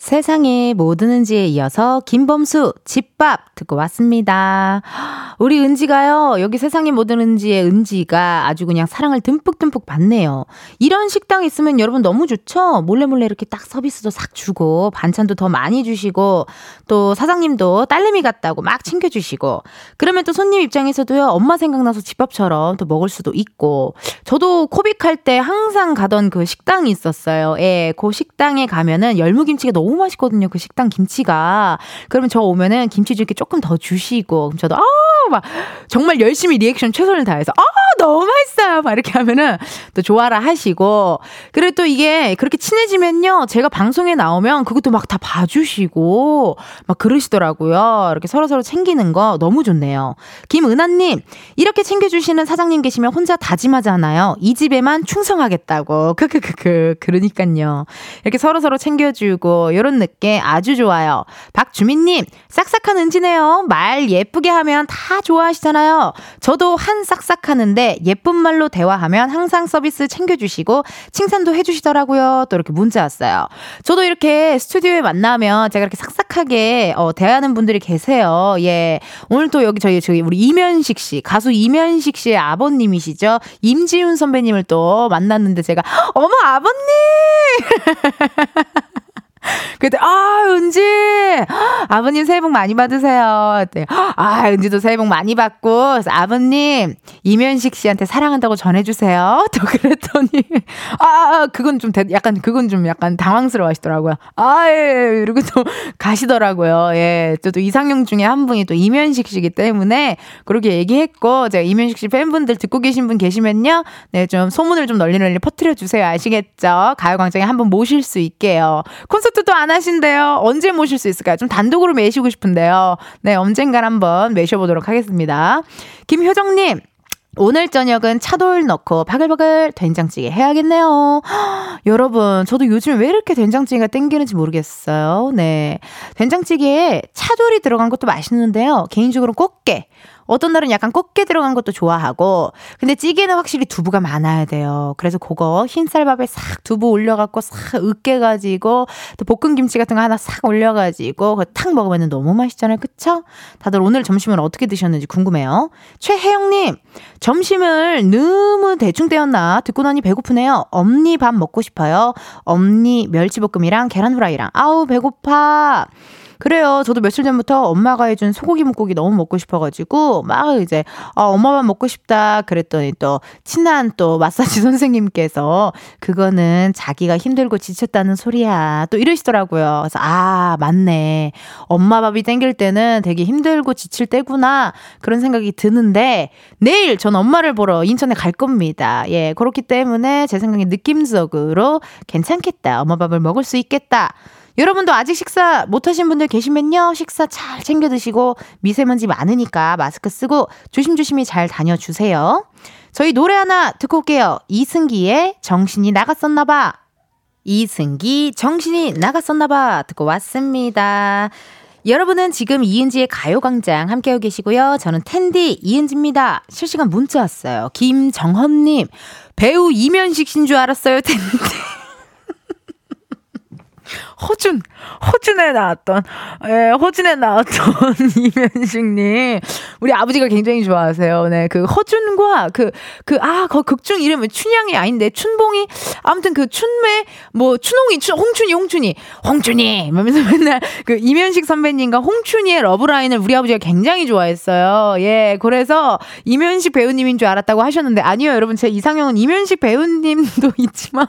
A: 세상에 뭐 드는지에 이어서 김범수 집밥 듣고 왔습니다. 우리 은지가요, 여기 세상에 뭐 드는지에 은지가 아주 그냥 사랑을 듬뿍듬뿍 받네요. 이런 식당 있으면 여러분 너무 좋죠? 몰래 몰래 이렇게 딱 서비스도 싹 주고, 반찬도 더 많이 주시고, 또 사장님도 딸내미 같다고 막 챙겨주시고, 그러면 또 손님 입장에서도요, 엄마 생각나서 집밥처럼 또 먹을 수도 있고, 저도 코빅할 때 항상 가던 그 식당이 있었어요. 예, 그 식당에 가면은 열무김치가 너무 맛있거든요. 그 식당 김치가. 그러면 저 오면은 김치 줄게 조금 더 주시고, 그럼 저도, 아, 막, 정말 열심히 리액션 최선을 다해서, 아, 너무 맛있어요. 막 이렇게 하면은 또 좋아라 하시고, 그리고 또 이게 그렇게 친해지면요. 제가 방송에 나오면 그것도 막 다 봐주시고, 막 그러시더라고요. 이렇게 서로서로 챙기는 거 너무 좋네요. 김은하님, 이렇게 챙겨주시는 사장님 계시면 혼자 다짐하잖아요. 이 집에만 충성하겠다고. 크크크크. 그러니까요. 이렇게 서로서로 챙겨주고, 요런 느낌 아주 좋아요. 박주민님, 싹싹한 은지네요. 말 예쁘게 하면 다 좋아하시잖아요. 저도 한 싹싹 하는데 예쁜 말로 대화하면 항상 서비스 챙겨주시고 칭찬도 해주시더라고요. 또 이렇게 문자 왔어요. 저도 이렇게 스튜디오에 만나면 제가 이렇게 싹싹하게 어, 대하는 분들이 계세요. 예. 오늘 또 여기 저희, 저희 우리 이면식 씨, 가수 이면식 씨의 아버님이시죠. 임지훈 선배님을 또 만났는데 제가, 어머, 아버님! 그때 아 은지 아버님 새해 복 많이 받으세요. 그때 아 은지도 새해 복 많이 받고 아버님 이면식 씨한테 사랑한다고 전해주세요. 또 그랬더니 아, 아 그건 좀 대, 약간 그건 좀 약간 당황스러워하시더라고요. 아 예, 이러고 또 가시더라고요. 예, 저도 이상형 중에 한 분이 또 이면식 씨기 때문에 그렇게 얘기했고 제가 이면식 씨 팬분들 듣고 계신 분 계시면요, 네 좀 소문을 좀 널리 널리 퍼뜨려 주세요. 아시겠죠? 가요광장에 한번 모실 수 있게요. 콘서트 도 안 하신대요. 언제 모실 수 있을까요? 좀 단독으로 매시고 싶은데요. 네, 언젠간 한번 매셔보도록 하겠습니다. 김효정님. 오늘 저녁은 차돌 넣고 바글바글 된장찌개 해야겠네요. 헉, 여러분, 저도 요즘 왜 이렇게 된장찌개가 땡기는지 모르겠어요. 네. 된장찌개에 차돌이 들어간 것도 맛있는데요. 개인적으로 꽃게. 어떤 날은 약간 꽃게 들어간 것도 좋아하고 근데 찌개는 확실히 두부가 많아야 돼요. 그래서 그거 흰쌀밥에 싹 두부 올려갖고 싹 으깨가지고 또 볶음김치 같은 거 하나 싹 올려가지고 그거 탁 먹으면 너무 맛있잖아요. 그쵸? 다들 오늘 점심을 어떻게 드셨는지 궁금해요. 최혜영님 점심을 너무 대충 때웠나 듣고 나니 배고프네요. 엄니 밥 먹고 싶어요. 엄니 멸치볶음이랑 계란 후라이랑 아우 배고파. 그래요. 저도 며칠 전부터 엄마가 해준 소고기 묵고기 너무 먹고 싶어가지고 막 이제 아, 엄마만 먹고 싶다 그랬더니 또 친한 또 마사지 선생님께서 그거는 자기가 힘들고 지쳤다는 소리야 또 이러시더라고요. 그래서 아 맞네. 엄마 밥이 땡길 때는 되게 힘들고 지칠 때구나 그런 생각이 드는데 내일 전 엄마를 보러 인천에 갈 겁니다. 예 그렇기 때문에 제 생각에 느낌적으로 괜찮겠다. 엄마 밥을 먹을 수 있겠다. 여러분도 아직 식사 못하신 분들 계시면요. 식사 잘 챙겨 드시고 미세먼지 많으니까 마스크 쓰고 조심조심히 잘 다녀주세요. 저희 노래 하나 듣고 올게요. 이승기의 정신이 나갔었나봐. 이승기 정신이 나갔었나봐 듣고 왔습니다. 여러분은 지금 이은지의 가요광장 함께하고 계시고요. 저는 텐디 이은지입니다. 실시간 문자 왔어요. 김정헌님 배우 이면식 씨인 줄 알았어요 텐디. 허준, 허준에 나왔던, 예, 허준에 나왔던 이면식님. 우리 아버지가 굉장히 좋아하세요. 네, 그 허준과 그, 그, 아, 그 극중 이름은 춘향이 아닌데, 춘봉이, 아무튼 그 춘매, 뭐, 춘홍이, 춘, 홍춘이, 홍춘이, 홍춘이! 이러면서 맨날 그 이면식 선배님과 홍춘이의 러브라인을 우리 아버지가 굉장히 좋아했어요. 예, 그래서 이면식 배우님인 줄 알았다고 하셨는데, 아니요, 여러분. 제 이상형은 이면식 배우님도 있지만,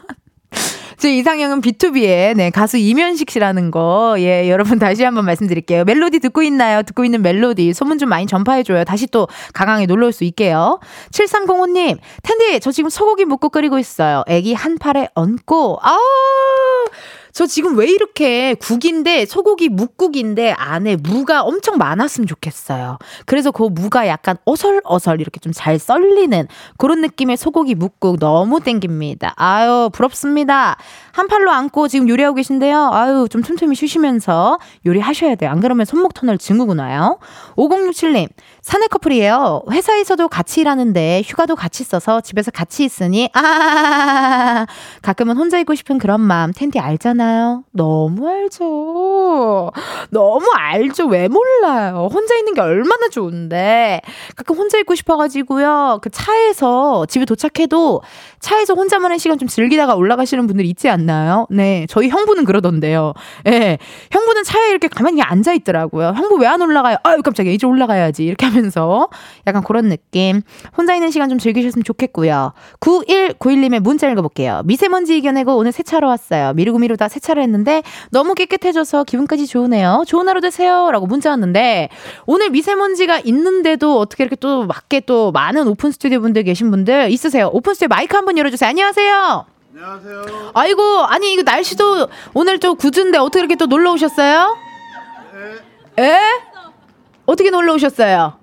A: 제 이상형은 B2B의 네, 가수 이면식 씨라는 거. 예, 여러분 다시 한번 말씀드릴게요. 멜로디 듣고 있나요? 듣고 있는 멜로디. 소문 좀 많이 전파해줘요. 다시 또 가강에 놀러 올 수 있게요. 7305님, 텐디, 저 지금 소고기 묵고 끓이고 있어요. 애기 한 팔에 얹고, 아우! 저 지금 왜 이렇게 국인데 소고기 묵국인데 안에 무가 엄청 많았으면 좋겠어요. 그래서 그 무가 약간 어설어설 이렇게 좀 잘 썰리는 그런 느낌의 소고기 묵국 너무 땡깁니다. 아유 부럽습니다. 한 팔로 안고 지금 요리하고 계신데요. 아유 좀 틈틈이 쉬시면서 요리하셔야 돼요. 안 그러면 손목 터널 증후군 와요. 5067님 사내 커플이에요. 회사에서도 같이 일하는데 휴가도 같이 써서 집에서 같이 있으니 아 가끔은 혼자 있고 싶은 그런 마음 텐디 알잖아요. 너무 알죠. 너무 알죠. 왜 몰라요. 혼자 있는 게 얼마나 좋은데 가끔 혼자 있고 싶어가지고요. 그 차에서 집에 도착해도 차에서 혼자만의 시간 좀 즐기다가 올라가시는 분들 있지 않나요? 네, 저희 형부는 그러던데요. 예, 네, 형부는 차에 이렇게 가만히 앉아 있더라고요. 형부 왜 안 올라가요? 아유 깜짝이야 이제 올라가야지 이렇게 하면서 약간 그런 느낌. 혼자 있는 시간 좀 즐기셨으면 좋겠고요. 9191님의 문자 읽어볼게요. 미세먼지 이겨내고 오늘 세차로 왔어요. 미루고 미루다 세차를 했는데 너무 깨끗해져서 기분까지 좋으네요. 좋은 하루 되세요. 라고 문자 왔는데 오늘 미세먼지가 있는데도 어떻게 이렇게 또 맞게 또 많은 오픈 스튜디오 분들 계신 분들 있으세요. 오픈 스튜디오 마이크 한번 열어주세요. 안녕하세요.
G: 안녕하세요.
A: 아이고, 아니, 이거 날씨도 오늘 좀 궂은데 어떻게 이렇게 또 놀러 오셨어요? 에? 에? 어떻게 놀러 오셨어요?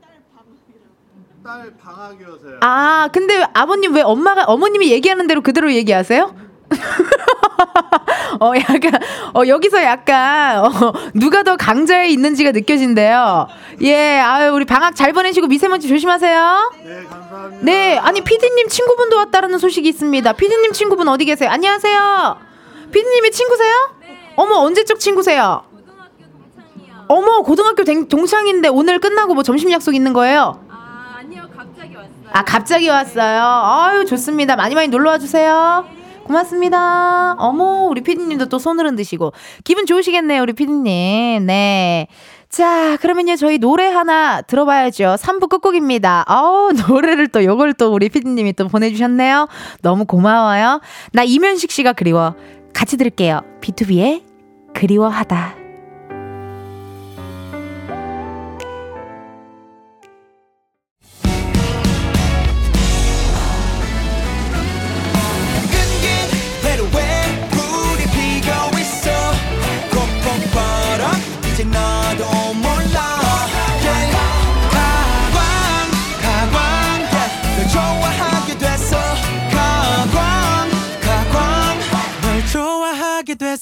G: 딸 방학이어서요.
A: 아, 근데 아버님 왜 엄마가, 어머님이 얘기하는 대로 그대로 얘기하세요? 어, 약간, 어, 여기서 약간, 어, 누가 더 강자에 있는지가 느껴진대요. 예, 아유, 우리 방학 잘 보내시고 미세먼지 조심하세요.
G: 네, 감사합니다.
A: 네, 아니, 피디님 친구분도 왔다라는 소식이 있습니다. 피디님 친구분 어디 계세요? 안녕하세요. 피디님의 친구세요? 어머, 언제적 친구세요? 어머, 고등학교 댕- 동창인데 오늘 끝나고 뭐 점심 약속 있는 거예요? 아, 갑자기 왔어요. 아유, 좋습니다. 많이 많이 놀러 와 주세요. 고맙습니다. 어머, 우리 피디님도 또 손을 흔드시고. 기분 좋으시겠네요, 우리 피디님. 네. 자, 그러면요, 저희 노래 하나 들어봐야죠. 3부 끝곡입니다. 어우, 노래를 또, 요걸 또 우리 피디님이 또 보내주셨네요. 너무 고마워요. 나 이면식 씨가 그리워. 같이 들을게요. B2B의 그리워하다.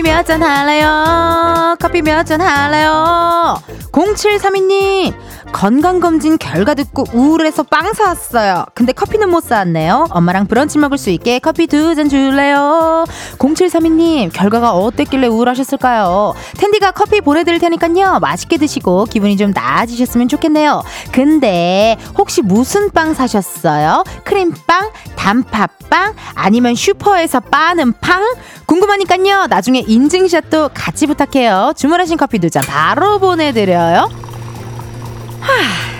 A: 커피 몇 잔 할래요? 커피 몇 잔 할래요? 0732님, 건강검진 결과 듣고 우울해서 빵 사왔어요. 근데 커피는 못 사왔네요. 엄마랑 브런치 먹을 수 있게 커피 두 잔 줄래요? 0732님, 결과가 어땠길래 우울하셨을까요? 텐디가 커피 보내드릴 테니까요. 맛있게 드시고 기분이 좀 나아지셨으면 좋겠네요. 근데 혹시 무슨 빵 사셨어요? 크림빵? 단팥빵? 아니면 슈퍼에서 빠는 팡? 궁금하니까요. 나중에 인증샷도 같이 부탁해요. 주문하신 커피 두 잔 바로 보내드려요. 唉。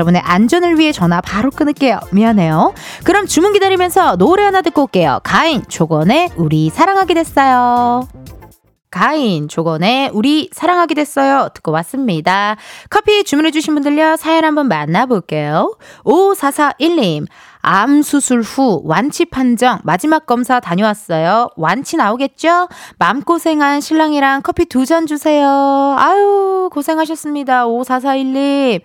A: 의 안전을 위해 전화 바로 끊을게요. 미안해요. 그럼 주문 기다리면서 노래 하나 듣고 올게요. 가인 조건의 우리 사랑하게 됐어요. 가인 조건의 우리 사랑하게 됐어요. 듣고 왔습니다. 커피 주문해 주신 분들요. 사연 한번 만나볼게요. 5441님. 암 수술 후 완치 판정 마지막 검사 다녀왔어요. 완치 나오겠죠? 마음고생한 신랑이랑 커피 두 잔 주세요. 아유, 고생하셨습니다. 5441님.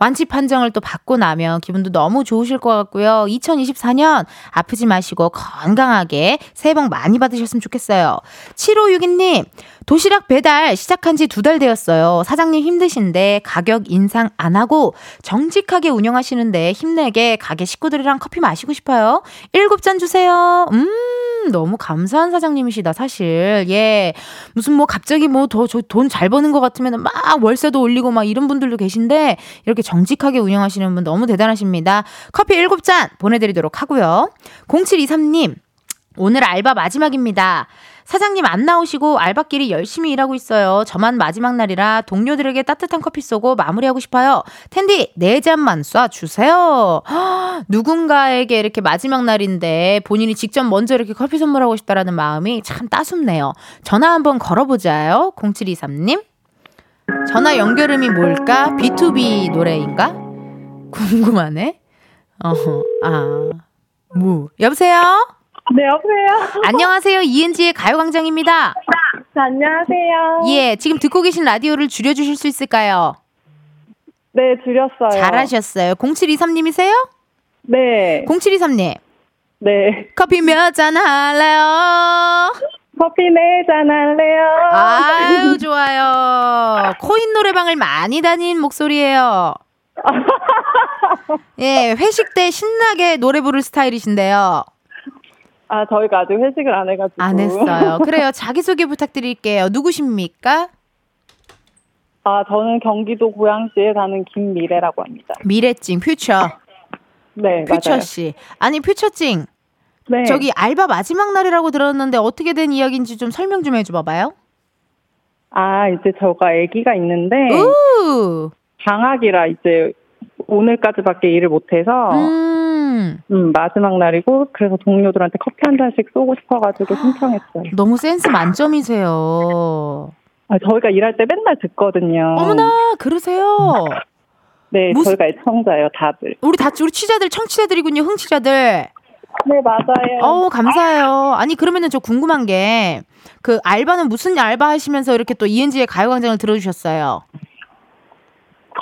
A: 완치 판정을 또 받고 나면 기분도 너무 좋으실 것 같고요. 2024년 아프지 마시고 건강하게 새해 복 많이 받으셨으면 좋겠어요. 7562님, 도시락 배달 시작한 지 두 달 되었어요. 사장님 힘드신데 가격 인상 안 하고 정직하게 운영하시는데 힘내게 가게 식구들이랑 커피 마시고 싶어요. 일곱 잔 주세요. 음, 너무 감사한 사장님이시다, 사실. 예. 무슨 뭐 갑자기 뭐더돈잘 버는 것 같으면 막 월세도 올리고 막 이런 분들도 계신데 이렇게 정직하게 운영하시는 분 너무 대단하십니다. 커피 일곱 잔 보내드리도록 하고요. 0723님, 오늘 알바 마지막입니다. 사장님 안 나오시고 알바끼리 열심히 일하고 있어요. 저만 마지막 날이라 동료들에게 따뜻한 커피 쏘고 마무리하고 싶어요. 텐디, 네 잔만 쏴 주세요. 헉, 누군가에게 이렇게 마지막 날인데 본인이 직접 먼저 이렇게 커피 선물하고 싶다라는 마음이 참 따숩네요. 전화 한번 걸어보자요. 0723님. 전화 연결음이 뭘까? B2B 노래인가? 궁금하네. 어허, 아, 무. 여보세요?
H: 네, 여보세요?
A: 안녕하세요. 이은지의 가요광장입니다.
H: 네, 안녕하세요.
A: 예, 지금 듣고 계신 라디오를 줄여주실 수 있을까요?
H: 네, 줄였어요.
A: 잘하셨어요. 0723님이세요?
H: 네.
A: 0723님.
H: 네.
A: 커피 몇 잔 할래요?
H: 커피 네잔 할래요?
A: 아유, 좋아요. 코인 노래방을 많이 다닌 목소리예요. 예, 회식 때 신나게 노래 부를 스타일이신데요.
H: 아, 저희가 아직 회식을 안 해가지고.
A: 안 했어요. 그래요. 자기소개 부탁드릴게요. 누구십니까?
H: 아, 저는 경기도 고양시에 사는 김미래라고 합니다.
A: 미래찡, 퓨처.
H: 네,
A: 퓨처. 씨. 아니, 퓨처찡.
H: 네.
A: 저기 알바 마지막 날이라고 들었는데 어떻게 된 이야기인지 좀 설명 좀 해줘 봐봐요.
H: 아, 이제 저가 아기가 있는데,
A: 우!
H: 방학이라 이제 오늘까지밖에 일을 못해서,
A: 음,
H: 음, 마지막 날이고, 그래서 동료들한테 커피 한 잔씩 쏘고 싶어가지고 신청했어요.
A: 너무 센스 만점이세요.
H: 아, 저희가 일할 때 맨날 듣거든요.
A: 어머나, 그러세요.
H: 네,
A: 무슨-
H: 저희가 애청자예요, 다들.
A: 우리 다, 우리 취자들, 청취자들이군요, 흥취자들.
H: 네, 맞아요.
A: 어우, 감사해요. 아니, 그러면은 저 궁금한 게, 그 알바는 무슨 알바 하시면서 이렇게 또 이은지의 가요광장을 들어주셨어요?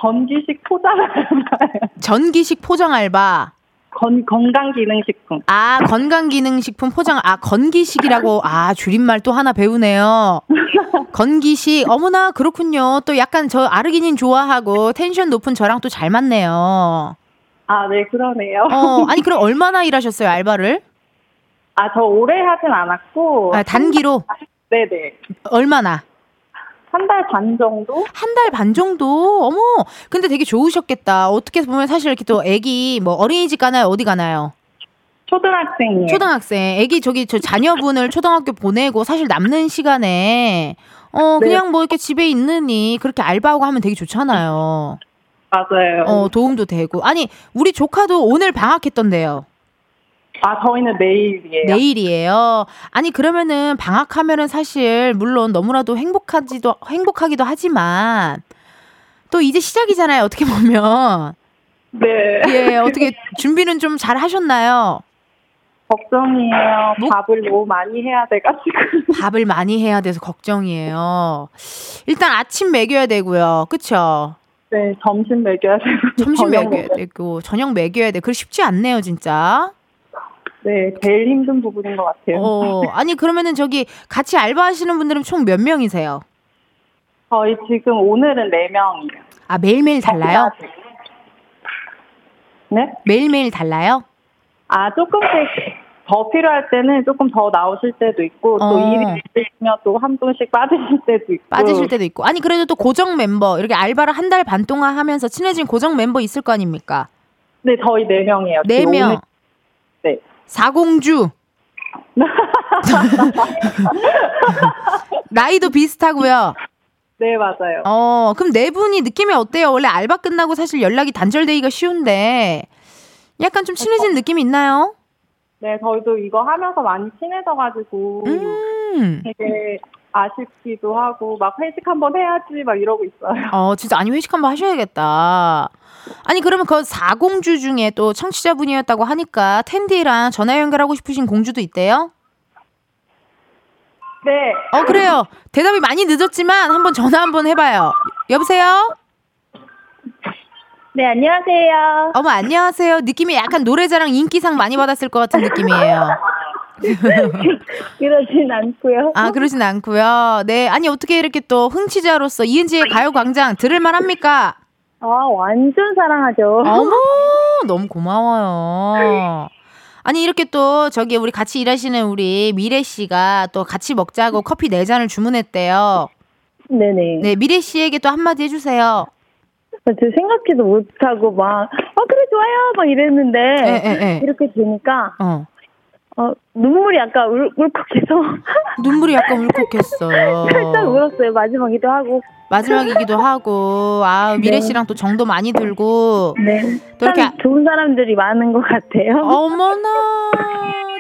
H: 건기식 포장 알바예요.
A: 전기식 포장 알바.
H: 건, 건강기능식품.
A: 아, 건강기능식품 포장, 아, 건기식이라고, 아, 줄임말 또 하나 배우네요. 건기식, 어머나, 그렇군요. 또 약간 저 아르기닌 좋아하고 텐션 높은 저랑 또 잘 맞네요.
H: 아, 네, 그러네요.
A: 어, 아니, 그럼 얼마나 일하셨어요, 알바를?
H: 아, 저 오래 하진 않았고.
A: 아, 단기로?
H: 네네.
A: 얼마나?
H: 한 달 반 정도?
A: 한 달 반 정도? 어머, 근데 되게 좋으셨겠다. 어떻게 보면 사실 이렇게 또 애기, 뭐 어린이집 가나요? 어디 가나요?
H: 초등학생이에요.
A: 초등학생. 애기 저기 저 자녀분을 초등학교 보내고 사실 남는 시간에 어,
H: 네.
A: 그냥 뭐 이렇게 집에 있느니 그렇게 알바하고 하면 되게 좋잖아요.
H: 맞아요.
A: 어, 도움도 되고. 아니, 우리 조카도 오늘 방학했던데요.
H: 아, 저희는 내일이에요.
A: 내일이에요. 아니, 그러면은 방학하면은 사실 물론 너무나도 행복하지도, 행복하기도 하지만 또 이제 시작이잖아요. 어떻게 보면.
H: 네.
A: 예, 어떻게 준비는 좀 잘 하셨나요?
H: 걱정이에요.
A: 뭐?
H: 밥을 너무 많이 해야 돼가지고.
A: 밥을 많이 해야 돼서 걱정이에요. 일단 아침 먹여야 되고요. 그쵸?
H: 네, 점심 먹여야 되고.
A: 점심 먹여야 되고, 저녁 먹여야 돼. 그거 쉽지 않네요, 진짜.
H: 네, 제일 힘든 부분인 것 같아요.
A: 어, 아니, 그러면은 저기 같이 알바하시는 분들은 총 몇 명이세요?
H: 저희 지금 오늘은 4명이에요.
A: 아, 매일매일 달라요?
H: 네?
A: 매일매일 달라요?
H: 아, 조금씩 더 필요할 때는 조금 더 나오실 때도 있고,
A: 어.
H: 또 일이 있으시면 또 한 분씩 빠지실 때도 있고.
A: 빠지실 때도 있고. 아니, 그래도 또 고정 멤버, 이렇게 알바를 한 달 반 동안 하면서 친해진 고정 멤버 있을 거 아닙니까?
H: 네, 저희 네 명이에요
A: 네 명.
H: 네.
A: 사공주. 나이도 비슷하고요.
H: 네, 맞아요.
A: 어, 그럼 네 분이 느낌이 어때요? 원래 알바 끝나고 사실 연락이 단절되기가 쉬운데 약간 좀 친해진 느낌이 있나요?
H: 네, 저희도 이거 하면서 많이 친해져가지고
A: 음.
H: 되게 아쉽기도 하고 막 회식 한번 해야지 막 이러고 있어요.
A: 어, 진짜 아니 회식 한번 하셔야겠다. 아니 그러면 그 사공주 중에 또 청취자분이었다고 하니까 텐디랑 전화 연결하고 싶으신 공주도 있대요?
H: 네.
A: 어 그래요. 대답이 많이 늦었지만 한번 전화 한번 해봐요. 여보세요?
F: 네, 안녕하세요.
A: 어머 안녕하세요. 느낌이 약간 노래자랑 인기상 많이 받았을 것 같은 느낌이에요.
F: 그러진 않고요.
A: 아 그러진 않고요. 네 아니 어떻게 이렇게 또 흥취자로서 이은지의 가요광장 들을만 합니까?
F: 아, 완전 사랑하죠.
A: 어머 너무 고마워요. 아니 이렇게 또 저기 우리 같이 일하시는 우리 미래 씨가 또 같이 먹자고 커피 네 잔을 주문했대요.
F: 네네.
A: 네 미래 씨에게 또 한마디 해주세요.
F: 저 생각지도 못하고 막, 어, 그래, 좋아요. 막 이랬는데,
A: 예, 예, 예.
F: 이렇게 되니까,
A: 어
F: 어, 눈물이 약간 울, 울컥해서,
A: 눈물이 약간 울컥했어요.
F: 살짝 울었어요. 마지막이기도 하고.
A: 마지막이기도 하고 아 미래
F: 네.
A: 씨랑 또 정도 많이 들고
F: 네.
A: 또 이렇게
F: 참 좋은 사람들이 많은 것 같아요.
A: 어머나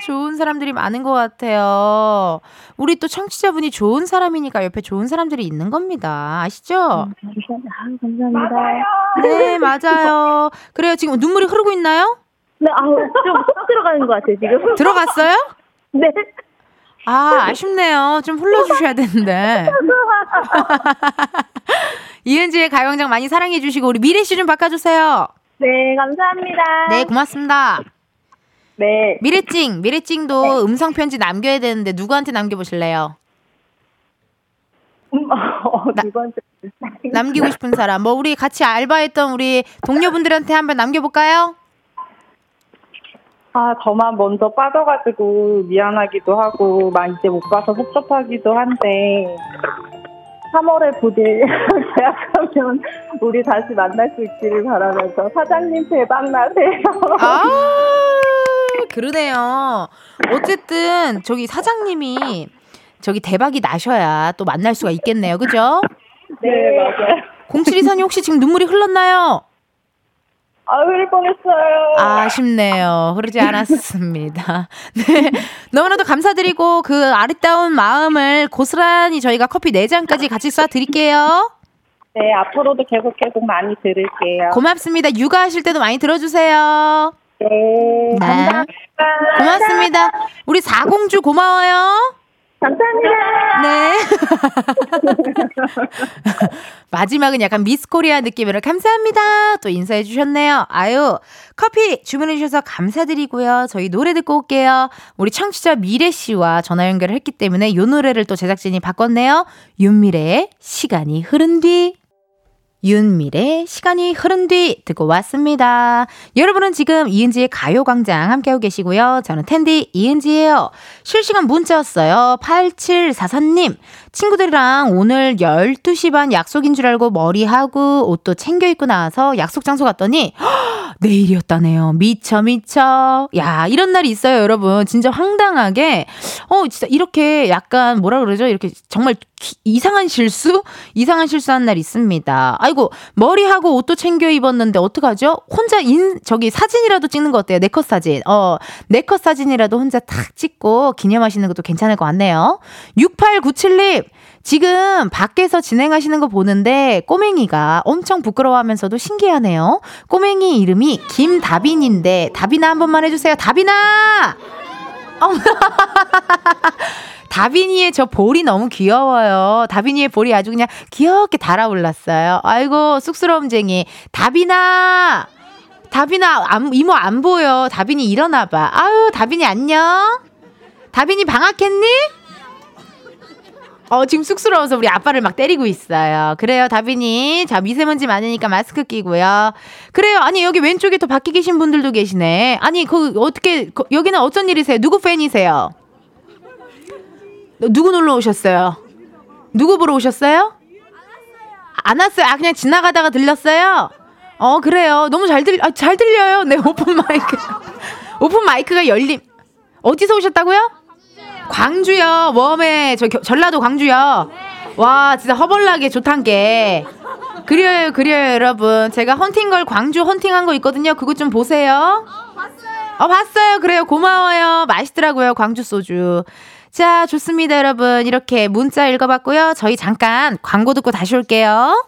A: 좋은 사람들이 많은 것 같아요. 우리 또 청취자분이 좋은 사람이니까 옆에 좋은 사람들이 있는 겁니다. 아시죠?
F: 아, 감사합니다.
A: 네 맞아요. 그래요 지금 눈물이 흐르고 있나요?
F: 네, 아우, 좀훅 들어가는 것 같아요, 지금.
A: 들어갔어요?
F: 네.
A: 아 아쉽네요. 좀 흘러주셔야 되는데. 이은지의 가요광장 많이 사랑해 주시고 우리 미래 씨 좀 바꿔주세요.
F: 네, 감사합니다.
A: 네 고맙습니다.
H: 네.
A: 미래찡 미래찡도 음성 편지 남겨야 되는데 누구한테 남겨보실래요?
H: 음, 어,
A: 나-. 남기고 싶은 사람 뭐 우리 같이 알바했던 우리 동료분들한테 한번 남겨볼까요?
H: 아, 저만 먼저 빠져가지고 미안하기도 하고, 막 이제 못 봐서 섭섭하기도 한데, 3월에 부디 계약하면 우리 다시 만날 수 있기를 바라면서 사장님 대박 나세요.
A: 아 그러네요. 어쨌든 저기 사장님이 저기 대박이 나셔야 또 만날 수가 있겠네요. 그죠?
H: 네, 맞아요.
A: 0724님 혹시 지금 눈물이 흘렀나요?
H: 아, 흘 뻔했어요.
A: 아쉽네요. 흐르지 않았습니다. 네. 너무나도 감사드리고 그 아리따운 마음을 고스란히 저희가 커피 4잔까지 같이 쏴드릴게요.
H: 네, 앞으로도 계속 계속 많이 들을게요.
A: 고맙습니다. 육아하실 때도 많이 들어주세요.
H: 네,
A: 네.
H: 감사합니다.
A: 고맙습니다. 우리 사공주 고마워요.
H: 감사합니다.
A: 네. 마지막은 약간 미스 코리아 느낌으로 감사합니다. 또 인사해 주셨네요. 아유, 커피 주문해 주셔서 감사드리고요. 저희 노래 듣고 올게요. 우리 청취자 미래 씨와 전화 연결을 했기 때문에 이 노래를 또 제작진이 바꿨네요. 윤미래의 시간이 흐른 뒤. 윤미래 시간이 흐른 뒤 듣고 왔습니다. 여러분은 지금 이은지의 가요광장 함께하고 계시고요. 저는 텐디 이은지예요. 실시간 문자 왔어요. 8744님. 친구들이랑 오늘 12시 반 약속인 줄 알고 머리하고 옷도 챙겨 입고 나와서 약속 장소 갔더니 헉, 내일이었다네요. 미쳐 미쳐. 야 이런 날이 있어요 여러분. 진짜 황당하게 어 진짜 이렇게 약간 뭐라 그러죠? 이렇게 정말 기- 이상한 실수? 이상한 실수한 날 있습니다. 아이고 머리하고 옷도 챙겨 입었는데 어떡하죠? 혼자 인 저기 사진이라도 찍는 거 어때요? 네컷 사진. 어 네컷 사진이라도 혼자 탁 찍고 기념하시는 것도 괜찮을 것 같네요. 6897님 지금 밖에서 진행하시는 거 보는데 꼬맹이가 엄청 부끄러워하면서도 신기하네요. 꼬맹이 이름이 김다빈인데 다빈아 한 번만 해주세요. 다빈아. 다빈이의 저 볼이 너무 귀여워요. 다빈이의 볼이 아주 그냥 귀엽게 달아올랐어요. 아이고, 쑥스러움쟁이. 다빈아! 다빈아, 안- 이모 안 보여. 다빈이 일어나봐. 아유, 다빈이 안녕? 다빈이 방학했니? 어, 지금 쑥스러워서 우리 아빠를 막 때리고 있어요. 그래요, 다빈이. 자, 미세먼지 많으니까 마스크 끼고요. 그래요. 아니, 여기 왼쪽에 또 밖에 계신 분들도 계시네. 아니, 그, 어떻게, 그, 여기는 어쩐 일이세요? 누구 팬이세요? 누구 놀러 오셨어요? 누구 보러 오셨어요? 안 왔어요. 아, 그냥 지나가다가 들렸어요? 어, 그래요. 너무 잘 들, 아, 잘 들려요. 네, 오픈 마이크. 오픈 마이크가 열림. 어디서 오셨다고요? 광주요. 웜에, 저 겨- 전라도 광주요. 와, 진짜 허벌나게 좋단 게. 그래요, 그래요, 여러분. 제가 헌팅걸 광주 헌팅한 거 있거든요. 그거 좀 보세요. 어, 봤어요. 그래요. 고마워요. 맛있더라고요. 광주 소주. 자, 좋습니다, 여러분. 이렇게 문자 읽어봤고요. 저희 잠깐 광고 듣고 다시 올게요.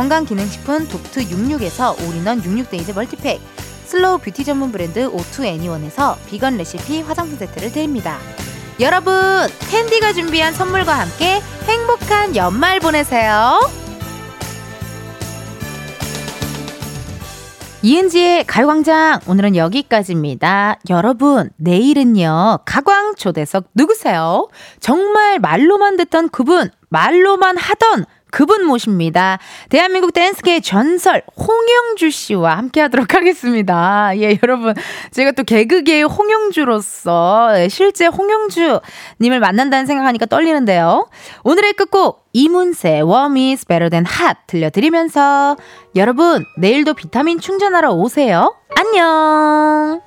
A: 건강기능식품 독트 66에서 all-in-one 66 days multi-pack, slow beauty 전문 브랜드 오투 애니원에서 비건 레시피 화장품 세트를 드립니다. 여러분, 캔디가 준비한 선물과 함께 행복한 연말 보내세요. 이은지의 가요광장 오늘은 여기까지입니다. 여러분 내일은요 가광 초대석 누구세요? 정말 말로만 듣던 그분 말로만 하던 그분 모십니다. 대한민국 댄스계의 전설 홍영주 씨와 함께 하도록 하겠습니다. 예 여러분 제가 또 개그계의 홍영주로서 예, 실제 홍영주 님을 만난다는 생각하니까 떨리는데요. 오늘의 끝곡 이문세 Warm is better than hot 들려드리면서 여러분 내일도 비타민 충전하러 오세요. 안녕.